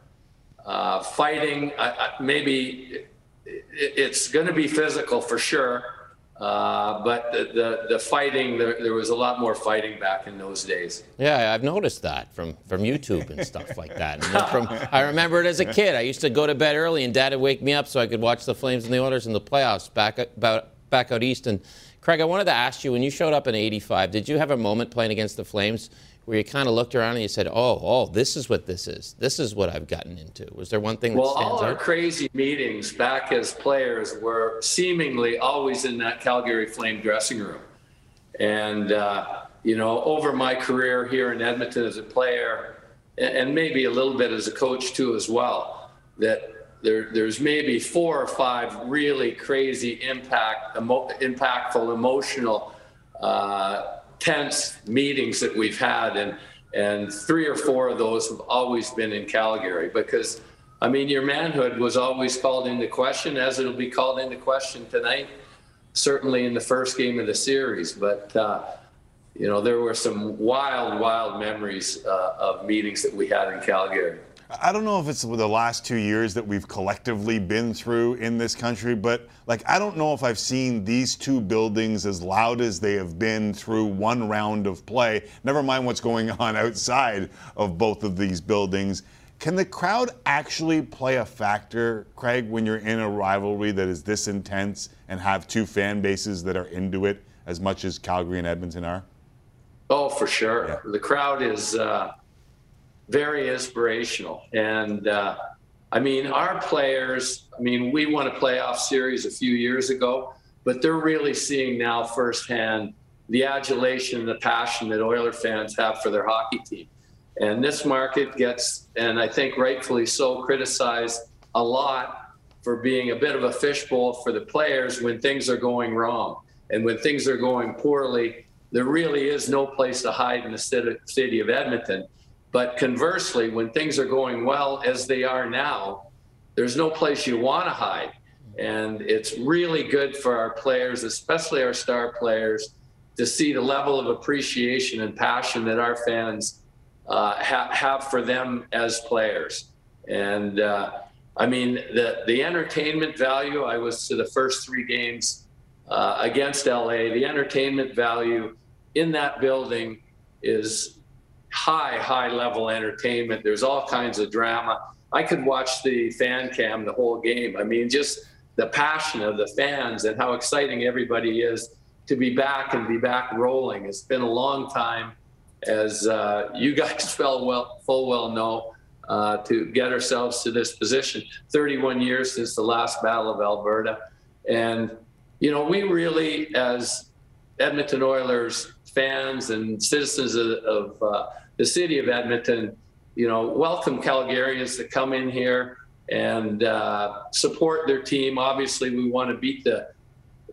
uh, fighting. I, I, maybe it, it's going to be physical for sure. Uh, but the, the, the fighting, there, there was a lot more fighting back in those days. Yeah, I've noticed that from, from YouTube and stuff like that. From, I remember it as a kid. I used to go to bed early, and Dad would wake me up so I could watch the Flames and the Oilers in the playoffs back about back out east. And Craig, I wanted to ask you when you showed up in '85, did you have a moment playing against the Flames where you kind of looked around and you said, "Oh, oh, this is what this is. This is what I've gotten into." Was there one thing that Well, stands all our out? crazy meetings back as players were seemingly always in that Calgary Flame dressing room. And, uh, you know, over my career here in Edmonton as a player, and maybe a little bit as a coach too, as well, that there, there's maybe four or five really crazy impact, emo- impactful, emotional, uh, tense meetings that we've had. And, and three or four of those have always been in Calgary because, I mean, your manhood was always called into question, as it'll be called into question tonight, certainly in the first game of the series. But, uh, you know, there were some wild, wild memories uh, of meetings that we had in Calgary. I don't know if it's the last two years that we've collectively been through in this country, but like I don't know if I've seen these two buildings as loud as they have been through one round of play. Never mind what's going on outside of both of these buildings. Can the crowd actually play a factor, Craig, when you're in a rivalry that is this intense and have two fan bases that are into it as much as Calgary and Edmonton are? Oh, for sure. The crowd is uh, very inspirational. And uh, I mean, our players, I mean, we won a playoff series a few years ago, but they're really seeing now firsthand the adulation and the passion that Oiler fans have for their hockey team. And this market gets, and I think rightfully so, criticized a lot for being a bit of a fishbowl for the players when things are going wrong. And when things are going poorly, there really is no place to hide in the city city of Edmonton. But conversely, when things are going well, as they are now, there's no place you want to hide. And it's really good for our players, especially our star players, to see the level of appreciation and passion that our fans uh, ha- have for them as players. And uh, I mean, the, the entertainment value, I was to the first three games uh, against LA. The entertainment value in that building is high, high level entertainment. There's all kinds of drama. I could watch the fan cam the whole game. I mean, just the passion of the fans and how exciting everybody is to be back and be back rolling. It's been a long time, as uh, you guys well, full well know, uh, to get ourselves to this position. 31 years since the last Battle of Alberta. And, you know, we really, as Edmonton Oilers fans and citizens of, of uh, the city of Edmonton, you know, welcome Calgarians to come in here and uh, support their team. Obviously, we want to beat the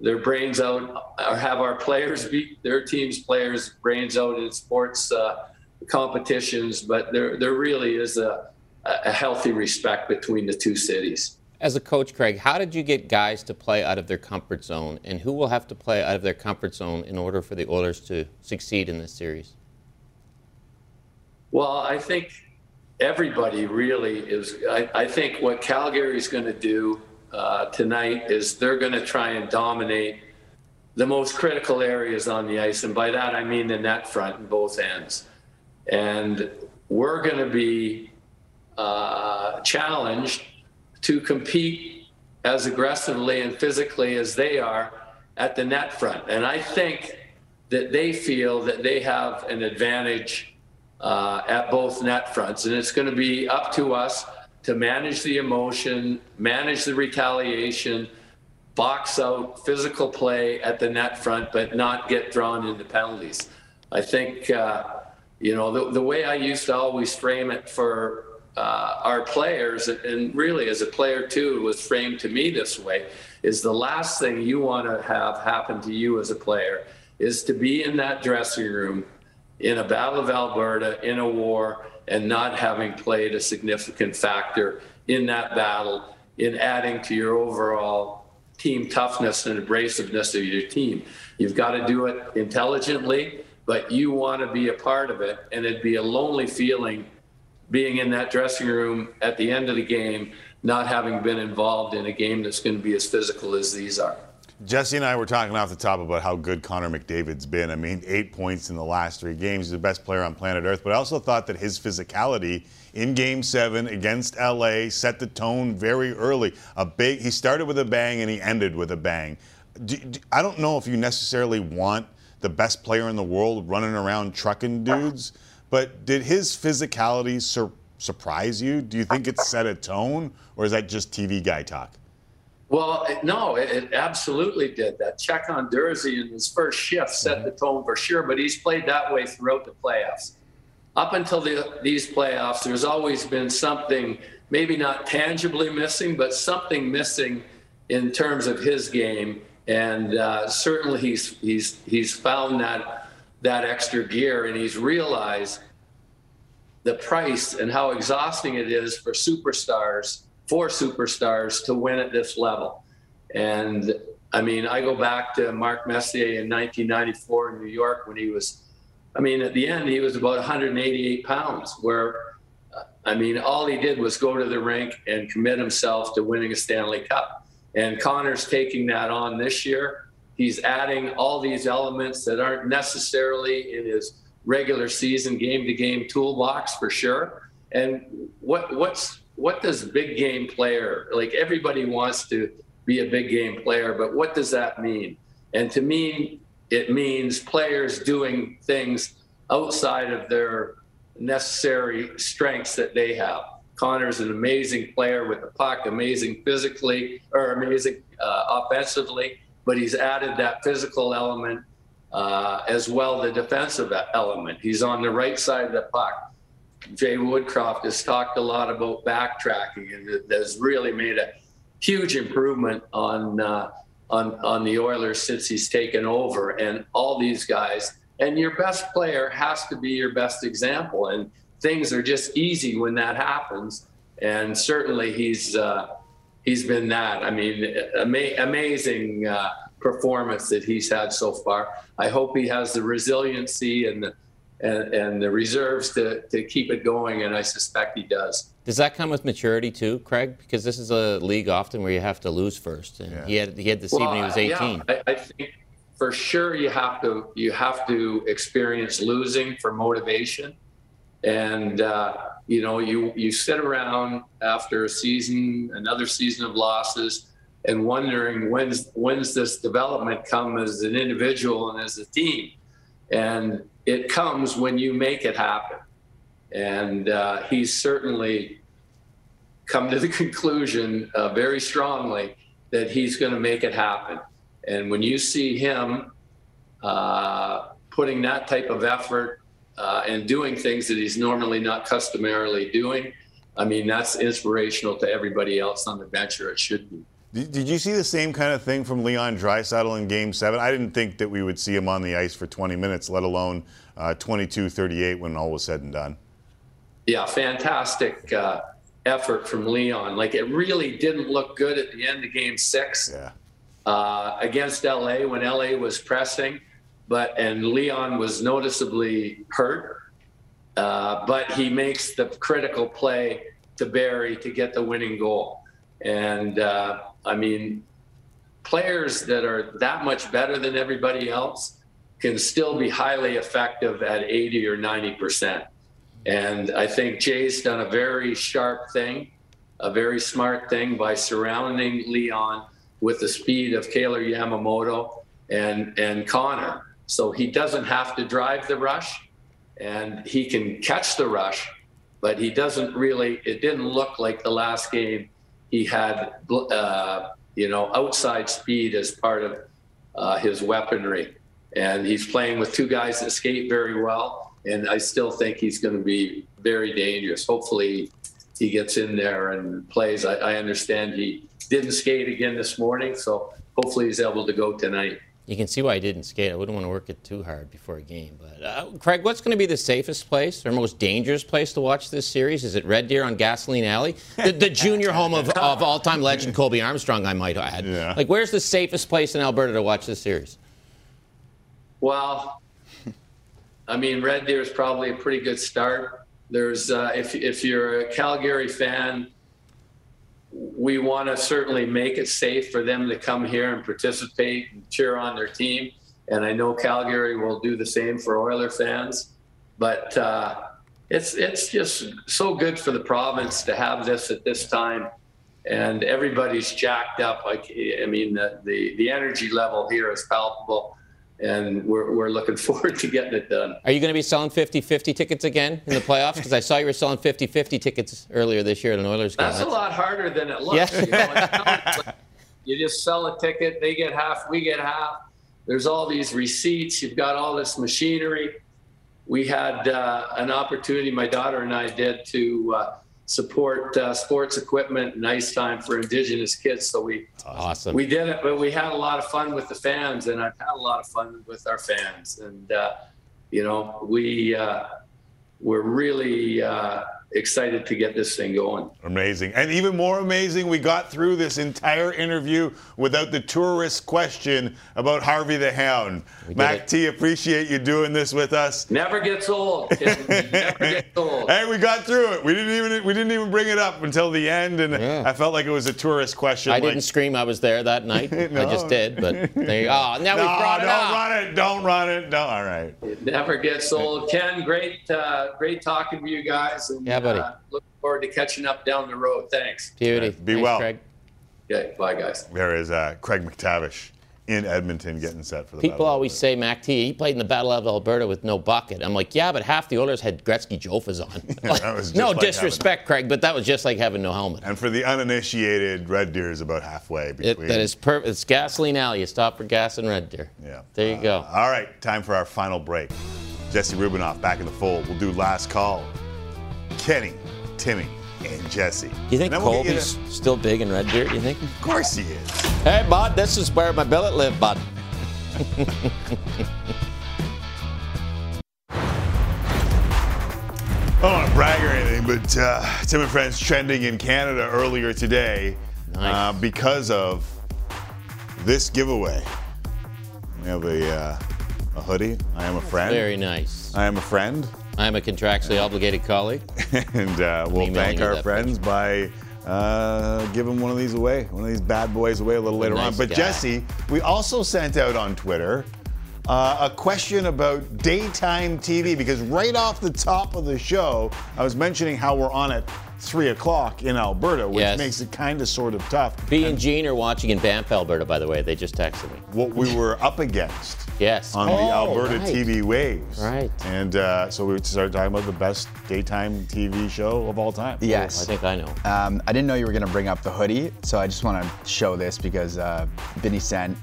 their brains out, or have our players beat their team's players' brains out in sports uh, competitions. But there, there really is a, a healthy respect between the two cities. As a coach, Craig, how did you get guys to play out of their comfort zone, and who will have to play out of their comfort zone in order for the Oilers to succeed in this series? Well, I think everybody really is. I, I think what Calgary's going to do uh, tonight is they're going to try and dominate the most critical areas on the ice. And by that, I mean the net front in both ends. And we're going to be uh, challenged to compete as aggressively and physically as they are at the net front. And I think that they feel that they have an advantage uh, at both net fronts. And it's going to be up to us to manage the emotion, manage the retaliation, box out physical play at the net front, but not get drawn into penalties. I think, uh, you know, the, the way I used to always frame it for uh, our players, and really as a player too, was framed to me this way, is the last thing you want to have happen to you as a player is to be in that dressing room in a battle of Alberta, in a war, and not having played a significant factor in that battle in adding to your overall team toughness and abrasiveness of your team. You've got to do it intelligently, but you want to be a part of it. And it'd be a lonely feeling being in that dressing room at the end of the game, not having been involved in a game that's going to be as physical as these are. Jesse and I were talking off the top about how good Connor McDavid's been. I mean, eight points in the last three games. He's the best player on planet Earth. But I also thought that his physicality in Game Seven against LA set the tone very early. A big. He started with a bang and he ended with a bang. Do, do, I don't know if you necessarily want the best player in the world running around trucking dudes, but did his physicality sur- surprise you? Do you think it set a tone, or is that just TV guy talk? Well, no, it, it, absolutely did. That check on Dursey in his first shift set the tone for sure, but he's played that way throughout the playoffs. Up until the, these playoffs, there's always been something, maybe not tangibly missing, but something missing in terms of his game. And uh, certainly he's, he's, he's found that, that extra gear and he's realized the price and how exhausting it is for superstars four superstars to win at this level. And I mean, I go back to Mark Messier in 1994 in New York when he was, I mean, at the end, he was about 188 pounds, where, I mean, all he did was go to the rink and commit himself to winning a Stanley Cup. And Connor's taking that on this year. He's adding all these elements that aren't necessarily in his regular season game to game toolbox for sure. And what what's what does big game player like everybody wants to be a big game player but what does that mean? And to me it means players doing things outside of their necessary strengths that they have. Connor's an amazing player with the puck amazing physically or amazing uh, offensively but he's added that physical element uh, as well the defensive element. He's on the right side of the puck Jay Woodcroft has talked a lot about backtracking and has really made a huge improvement on uh, on on the Oilers since he's taken over. And all these guys, and your best player has to be your best example. And things are just easy when that happens. And certainly he's uh, he's been that. I mean, ama- amazing uh, performance that he's had so far. I hope he has the resiliency and the and, and the reserves to, to keep it going, and I suspect he does. Does that come with maturity too, Craig? Because this is a league often where you have to lose first, and yeah. he had he had this well, evening he was 18. Yeah, I, I think for sure you have to you have to experience losing for motivation, and uh, you know you you sit around after a season, another season of losses, and wondering when's when's this development come as an individual and as a team, and it comes when you make it happen. And uh, he's certainly come to the conclusion uh, very strongly that he's going to make it happen. And when you see him uh, putting that type of effort uh, and doing things that he's normally not customarily doing, I mean, that's inspirational to everybody else on the bench, or it should be. Did you see the same kind of thing from Leon Draisaitl in Game 7? I didn't think that we would see him on the ice for 20 minutes, let alone uh, 22 38 when all was said and done. Yeah, fantastic uh, effort from Leon. Like, it really didn't look good at the end of Game 6 yeah. uh, against LA when LA was pressing, but and Leon was noticeably hurt. uh, but he makes the critical play to Barrie to get the winning goal. And uh, I mean, players that are that much better than everybody else can still be highly effective at 80 or 90 percent. And I think Jay's done a very sharp thing, a very smart thing by surrounding Leon with the speed of Kailer Yamamoto and and Connor. So he doesn't have to drive the rush, and he can catch the rush, but he doesn't really. It didn't look like the last game he had, uh, you know, outside speed as part of uh, his weaponry, and he's playing with two guys that skate very well. And I still think he's going to be very dangerous. Hopefully, he gets in there and plays. I, I understand he didn't skate again this morning, so hopefully he's able to go tonight. You can see why I didn't skate. I wouldn't want to work it too hard before a game. But uh, Craig, what's going to be the safest place or most dangerous place to watch this series? Is it Red Deer on Gasoline Alley, the, the junior home of, of all-time legend Colby Armstrong? I might add. Yeah. Like, where's the safest place in Alberta to watch this series? Well, I mean, Red Deer is probably a pretty good start. There's, uh, if if you're a Calgary fan, we want to certainly make it safe for them to come here and participate and cheer on their team. And I know Calgary will do the same for Oiler fans. But uh, it's it's just so good for the province to have this at this time, and everybody's jacked up. Like I mean, the the, the energy level here is palpable. And we're, we're looking forward to getting it done. Are you going to be selling 50 50 tickets again in the playoffs? Because I saw you were selling 50 50 tickets earlier this year at an Oilers game. That's a lot harder than it looks. Yeah. You, know, like you just sell a ticket, they get half, we get half. There's all these receipts, you've got all this machinery. We had uh, an opportunity, my daughter and I did, to uh, support uh, sports equipment and ice time for Indigenous kids. So we awesome. we did it, but we had a lot of fun with the fans, and I've had a lot of fun with our fans. And uh, you know, we uh, we're really uh, excited to get this thing going. Amazing. And even more amazing, we got through this entire interview without the tourist question about Harvey the Hound. Mac T, appreciate you doing this with us. Never gets old. Tim. Never gets old. Hey, we got through it. We didn't even we didn't even bring it up until the end, and I felt like it was a tourist question. I like, didn't scream I was there that night. I just did, but there you go. Oh, now we no, brought it don't up. run it. Don't run it. No, all right. It never gets old. Ken, great, uh, great talking to you guys. And, Yeah, buddy. Uh, look forward to catching up down the road. Thanks. Beauty. Be Thanks, well. Craig. Okay, bye, guys. There is uh, Craig MacTavish in Edmonton getting set for the People battle. always say Mac T, he played in the Battle of Alberta with no bucket. I'm like, yeah, but half the Oilers had Gretzky Jofas on. That no like disrespect, Craig, but that was just like having no helmet. And for the uninitiated, Red Deer is about halfway It, between. that is perfect. It's gasoline alley. You stop for gas and Red Deer. Yeah. There you go. All right, time for our final break. Jesse Rubinoff back in the fold. We'll do last call. Kenny, Timmy, and Jesse. You think then we'll Colby's still big in Red Deer? You think? Of course he is. Hey, bud, this is where my billet lived, bud. I don't want to brag or anything, but uh, Tim and Friends trending in Canada earlier today uh, because of this giveaway. We have a, uh, a hoodie. I am a friend. Very nice. I am a friend. I am a contractually obligated colleague. and uh, we'll thank our friends by uh, giving one of these away, one of these bad boys away a little later Nice on. But guy. Jesse, we also sent out on Twitter uh, a question about daytime TV because right off the top of the show, I was mentioning how we're on at three o'clock in Alberta, which Yes. makes it kind of sort of tough. B and Gene are watching in Banff, Alberta, by the way. They just texted me. What we were up against Yes. on the Oh, Alberta right. TV waves. Right. And uh, so we started talking about the best daytime TV show of all time. Yes. I think I know. Um, I didn't know you were going to bring up the hoodie, so I just want to show this because uh, Vinny Sent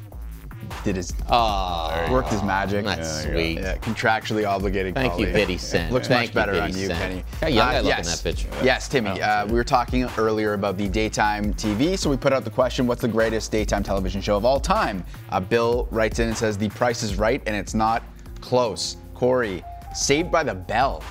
did his Oh, worked his magic. That's sweet. Yeah, contractually obligated. Thank you, colleague. Vinny Sent. Looks Thank much better you, on you. Kenny. How young I look in that picture. Yes, Timmy. Uh, we were talking earlier about the daytime TV, so we put out the question: What's the greatest daytime television show of all time? Uh, Bill writes in and says, "The Price is Right," and it's not close. Corey, Saved by the Bell.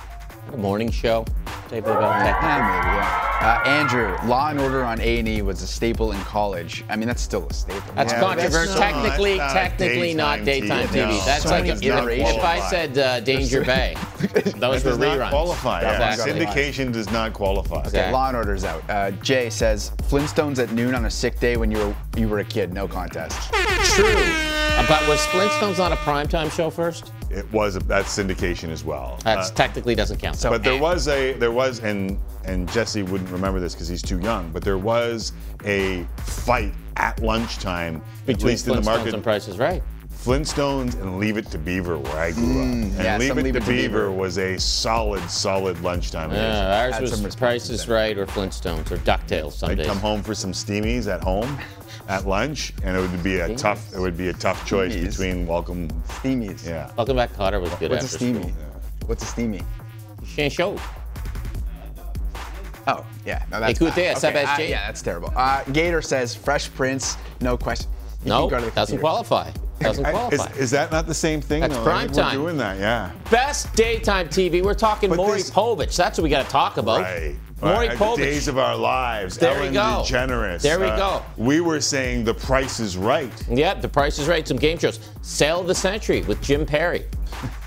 A morning show. Saved by the Bell. Yeah, maybe. Yeah. Uh, Andrew, Law and Order on A&E was a staple in college. I mean, that's still a staple. That's controversial. technically, technically not daytime TV. That's So like many if, if I said uh, Danger Bay, those That were does not reruns. qualify. Yeah. Exactly. Syndication does not qualify. Okay, Law and Order's out. Uh, Jay says Flintstones at noon on a sick day when you were you were a kid. No contest. True. Uh, But was Flintstones not a primetime show first? It was that's syndication as well. That Uh, technically doesn't count. but there was a there was and and Jesse wouldn't remember this because he's too young. But there was a fight at lunchtime, at Between least in the market. and Price is Right. Flintstones and Leave It to Beaver, where I grew up. And Mm, yeah, Leave, it, Leave to It to Beaver Beaver. was a solid, solid lunchtime. Yeah, ours was Price is Right or Flintstones or DuckTales some I'd days. come home for some steamies at home at lunch, and it would be a tough. It would be a tough choice Steamies. between welcome. Steamies. Yeah. Welcome back, Kotter was good What's a after steamy? school. What's a steamy? Chien show. Oh, yeah. No, that's Écoutez, bad. ça va uh, chier. yeah, that's terrible. Uh, Gator says Fresh Prince, no question. You No, can go to the doesn't computer. qualify. Doesn't qualify. Is, is that not the same thing? That's though? Prime think we're doing that, yeah. Best daytime TV. We're talking But Maury this- Povich. That's what we got to talk about. Right. Maury Right, Povich. The days of our lives. There we Ellen go. DeGeneres. There we Uh, go. We were saying the price is right. Yeah, The Price is Right. Some game shows. Sale of the Century with Jim Perry.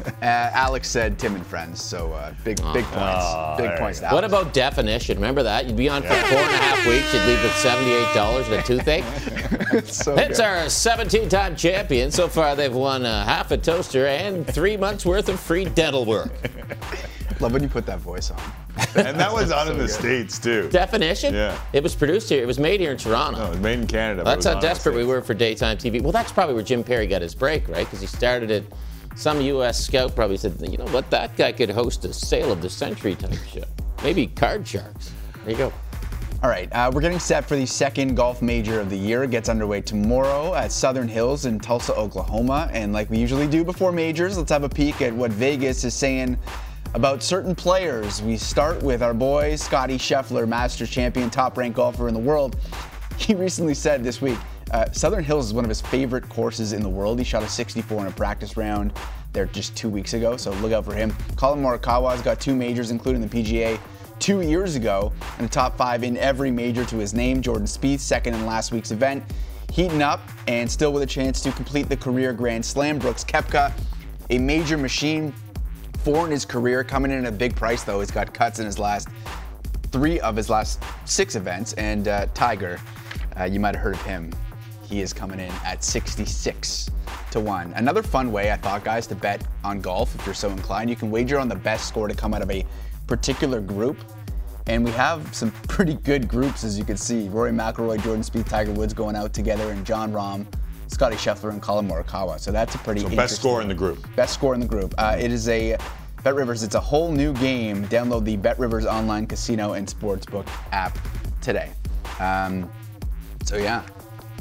Uh, Alex said Tim and Friends, so uh, big big points. Oh, big points. you What about definition? Remember that? You'd be on for four and a half weeks. You'd leave with seventy-eight dollars and a toothache. so it's good. our 17-time champion. So far, they've won uh, half a toaster and three months worth of free dental work. Love when you put that voice on. And that was out in the good. States, too. Definition? Yeah. It was produced here. It was made here in Toronto. No, it was made in Canada. but That's how on in the desperate we were for daytime TV. Well, that's probably where Jim Perry got his break, right? Because he started it. Some U.S. scout probably said, you know what, that guy could host a sale of the century type show. Maybe Card Sharks. There you go. All right, uh, we're getting set for the second golf major of the year. It gets underway tomorrow at Southern Hills in Tulsa, Oklahoma. And like we usually do before majors, let's have a peek at what Vegas is saying about certain players. We start with our boy Scotty Scheffler, Masters champion, top ranked golfer in the world. He recently said this week, uh, Southern Hills is one of his favorite courses in the world. He shot a 64 in a practice round there just two weeks ago, so look out for him. Collin Morikawa's got two majors, including the PGA two years ago, and a top five in every major to his name. Jordan Spieth, second in last week's event, heating up and still with a chance to complete the career Grand Slam. Brooks Koepka, a major machine, four in his career, coming in at a big price though. He's got cuts in his last three of his last six events, and uh, Tiger, uh, you might have heard of him. He is coming in at 66 to 1. Another fun way, I thought, guys, to bet on golf if you're so inclined. You can wager on the best score to come out of a particular group. And we have some pretty good groups, as you can see. Rory McIlroy, Jordan Spieth, Tiger Woods going out together, and Jon Rahm, Scotty Scheffler, and Collin Morikawa. So that's a pretty So best score in the group. Best score in the group. Uh, it is a BetRivers. It's a whole new game. Download the BetRivers online casino and sportsbook app today. Um, so yeah,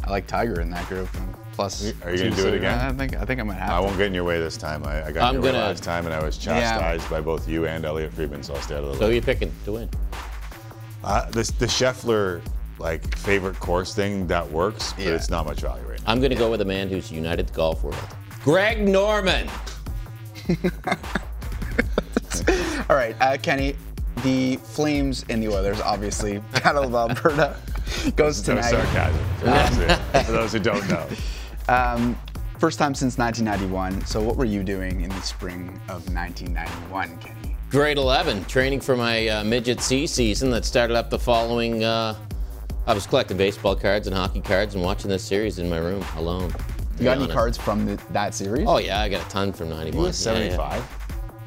I like Tiger in that group. Plus, Are you going to do it again? I think I think I'm gonna have. I won't get in your way this time. I, I got I'm in your way gonna- last time, and I was Yeah. chastised by both you and Elliotte Friedman, so I'll stay out of the So Who are you picking to win? Uh, this the Scheffler like favorite course thing that works, but Yeah. it's not much value right now. I'm going to go with a man who's united the golf world. Greg Norman. All right, uh, Kenny. The Flames and the Oilers, obviously, Battle of Alberta goes No tonight. sarcasm. For those, who, for those who don't know. Um, first time since 1991. So, what were you doing in the spring of 1991, Kenny? Grade 11, training for my uh, midget C season that started up the following. Uh, I was collecting baseball cards and hockey cards and watching this series in my room alone. You be got any honest. cards from the, that series? Oh yeah, I got a ton from '91. You were Yeah, yeah.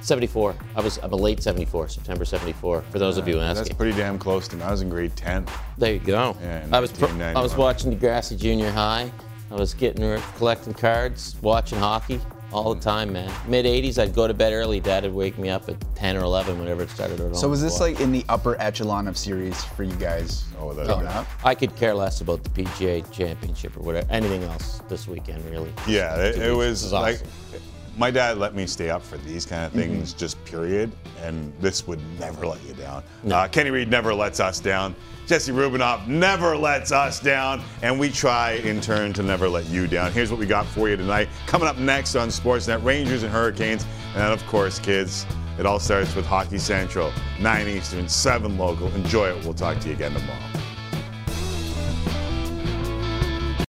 75. 74. I was I'm a late 74, September 74. For those of you asking, That's pretty damn close to me. I was in grade 10. There you go. Yeah, I was pro- I 1991. was watching Degrassi Junior High. I was getting collecting cards, watching hockey all the time, man. Mid 80s, I'd go to bed early. Dad would wake me up at 10 or 11 whenever it started. at all. So was this watch. like in the upper echelon of series for you guys Oh, without growing oh, up? I could care less about the PGA Championship or whatever, anything else this weekend, really. Yeah, it, it was is like awesome. My dad let me stay up for these kind of things, just period. And this would never let you down. Uh, Kenny Reid never lets us down. Jesse Rubinoff never lets us down, and we try in turn to never let you down. Here's what we got for you tonight. Coming up next on Sportsnet: Rangers and Hurricanes, and then of course, kids. It all starts with Hockey Central, 9 Eastern, 7 local. Enjoy it. We'll talk to you again tomorrow.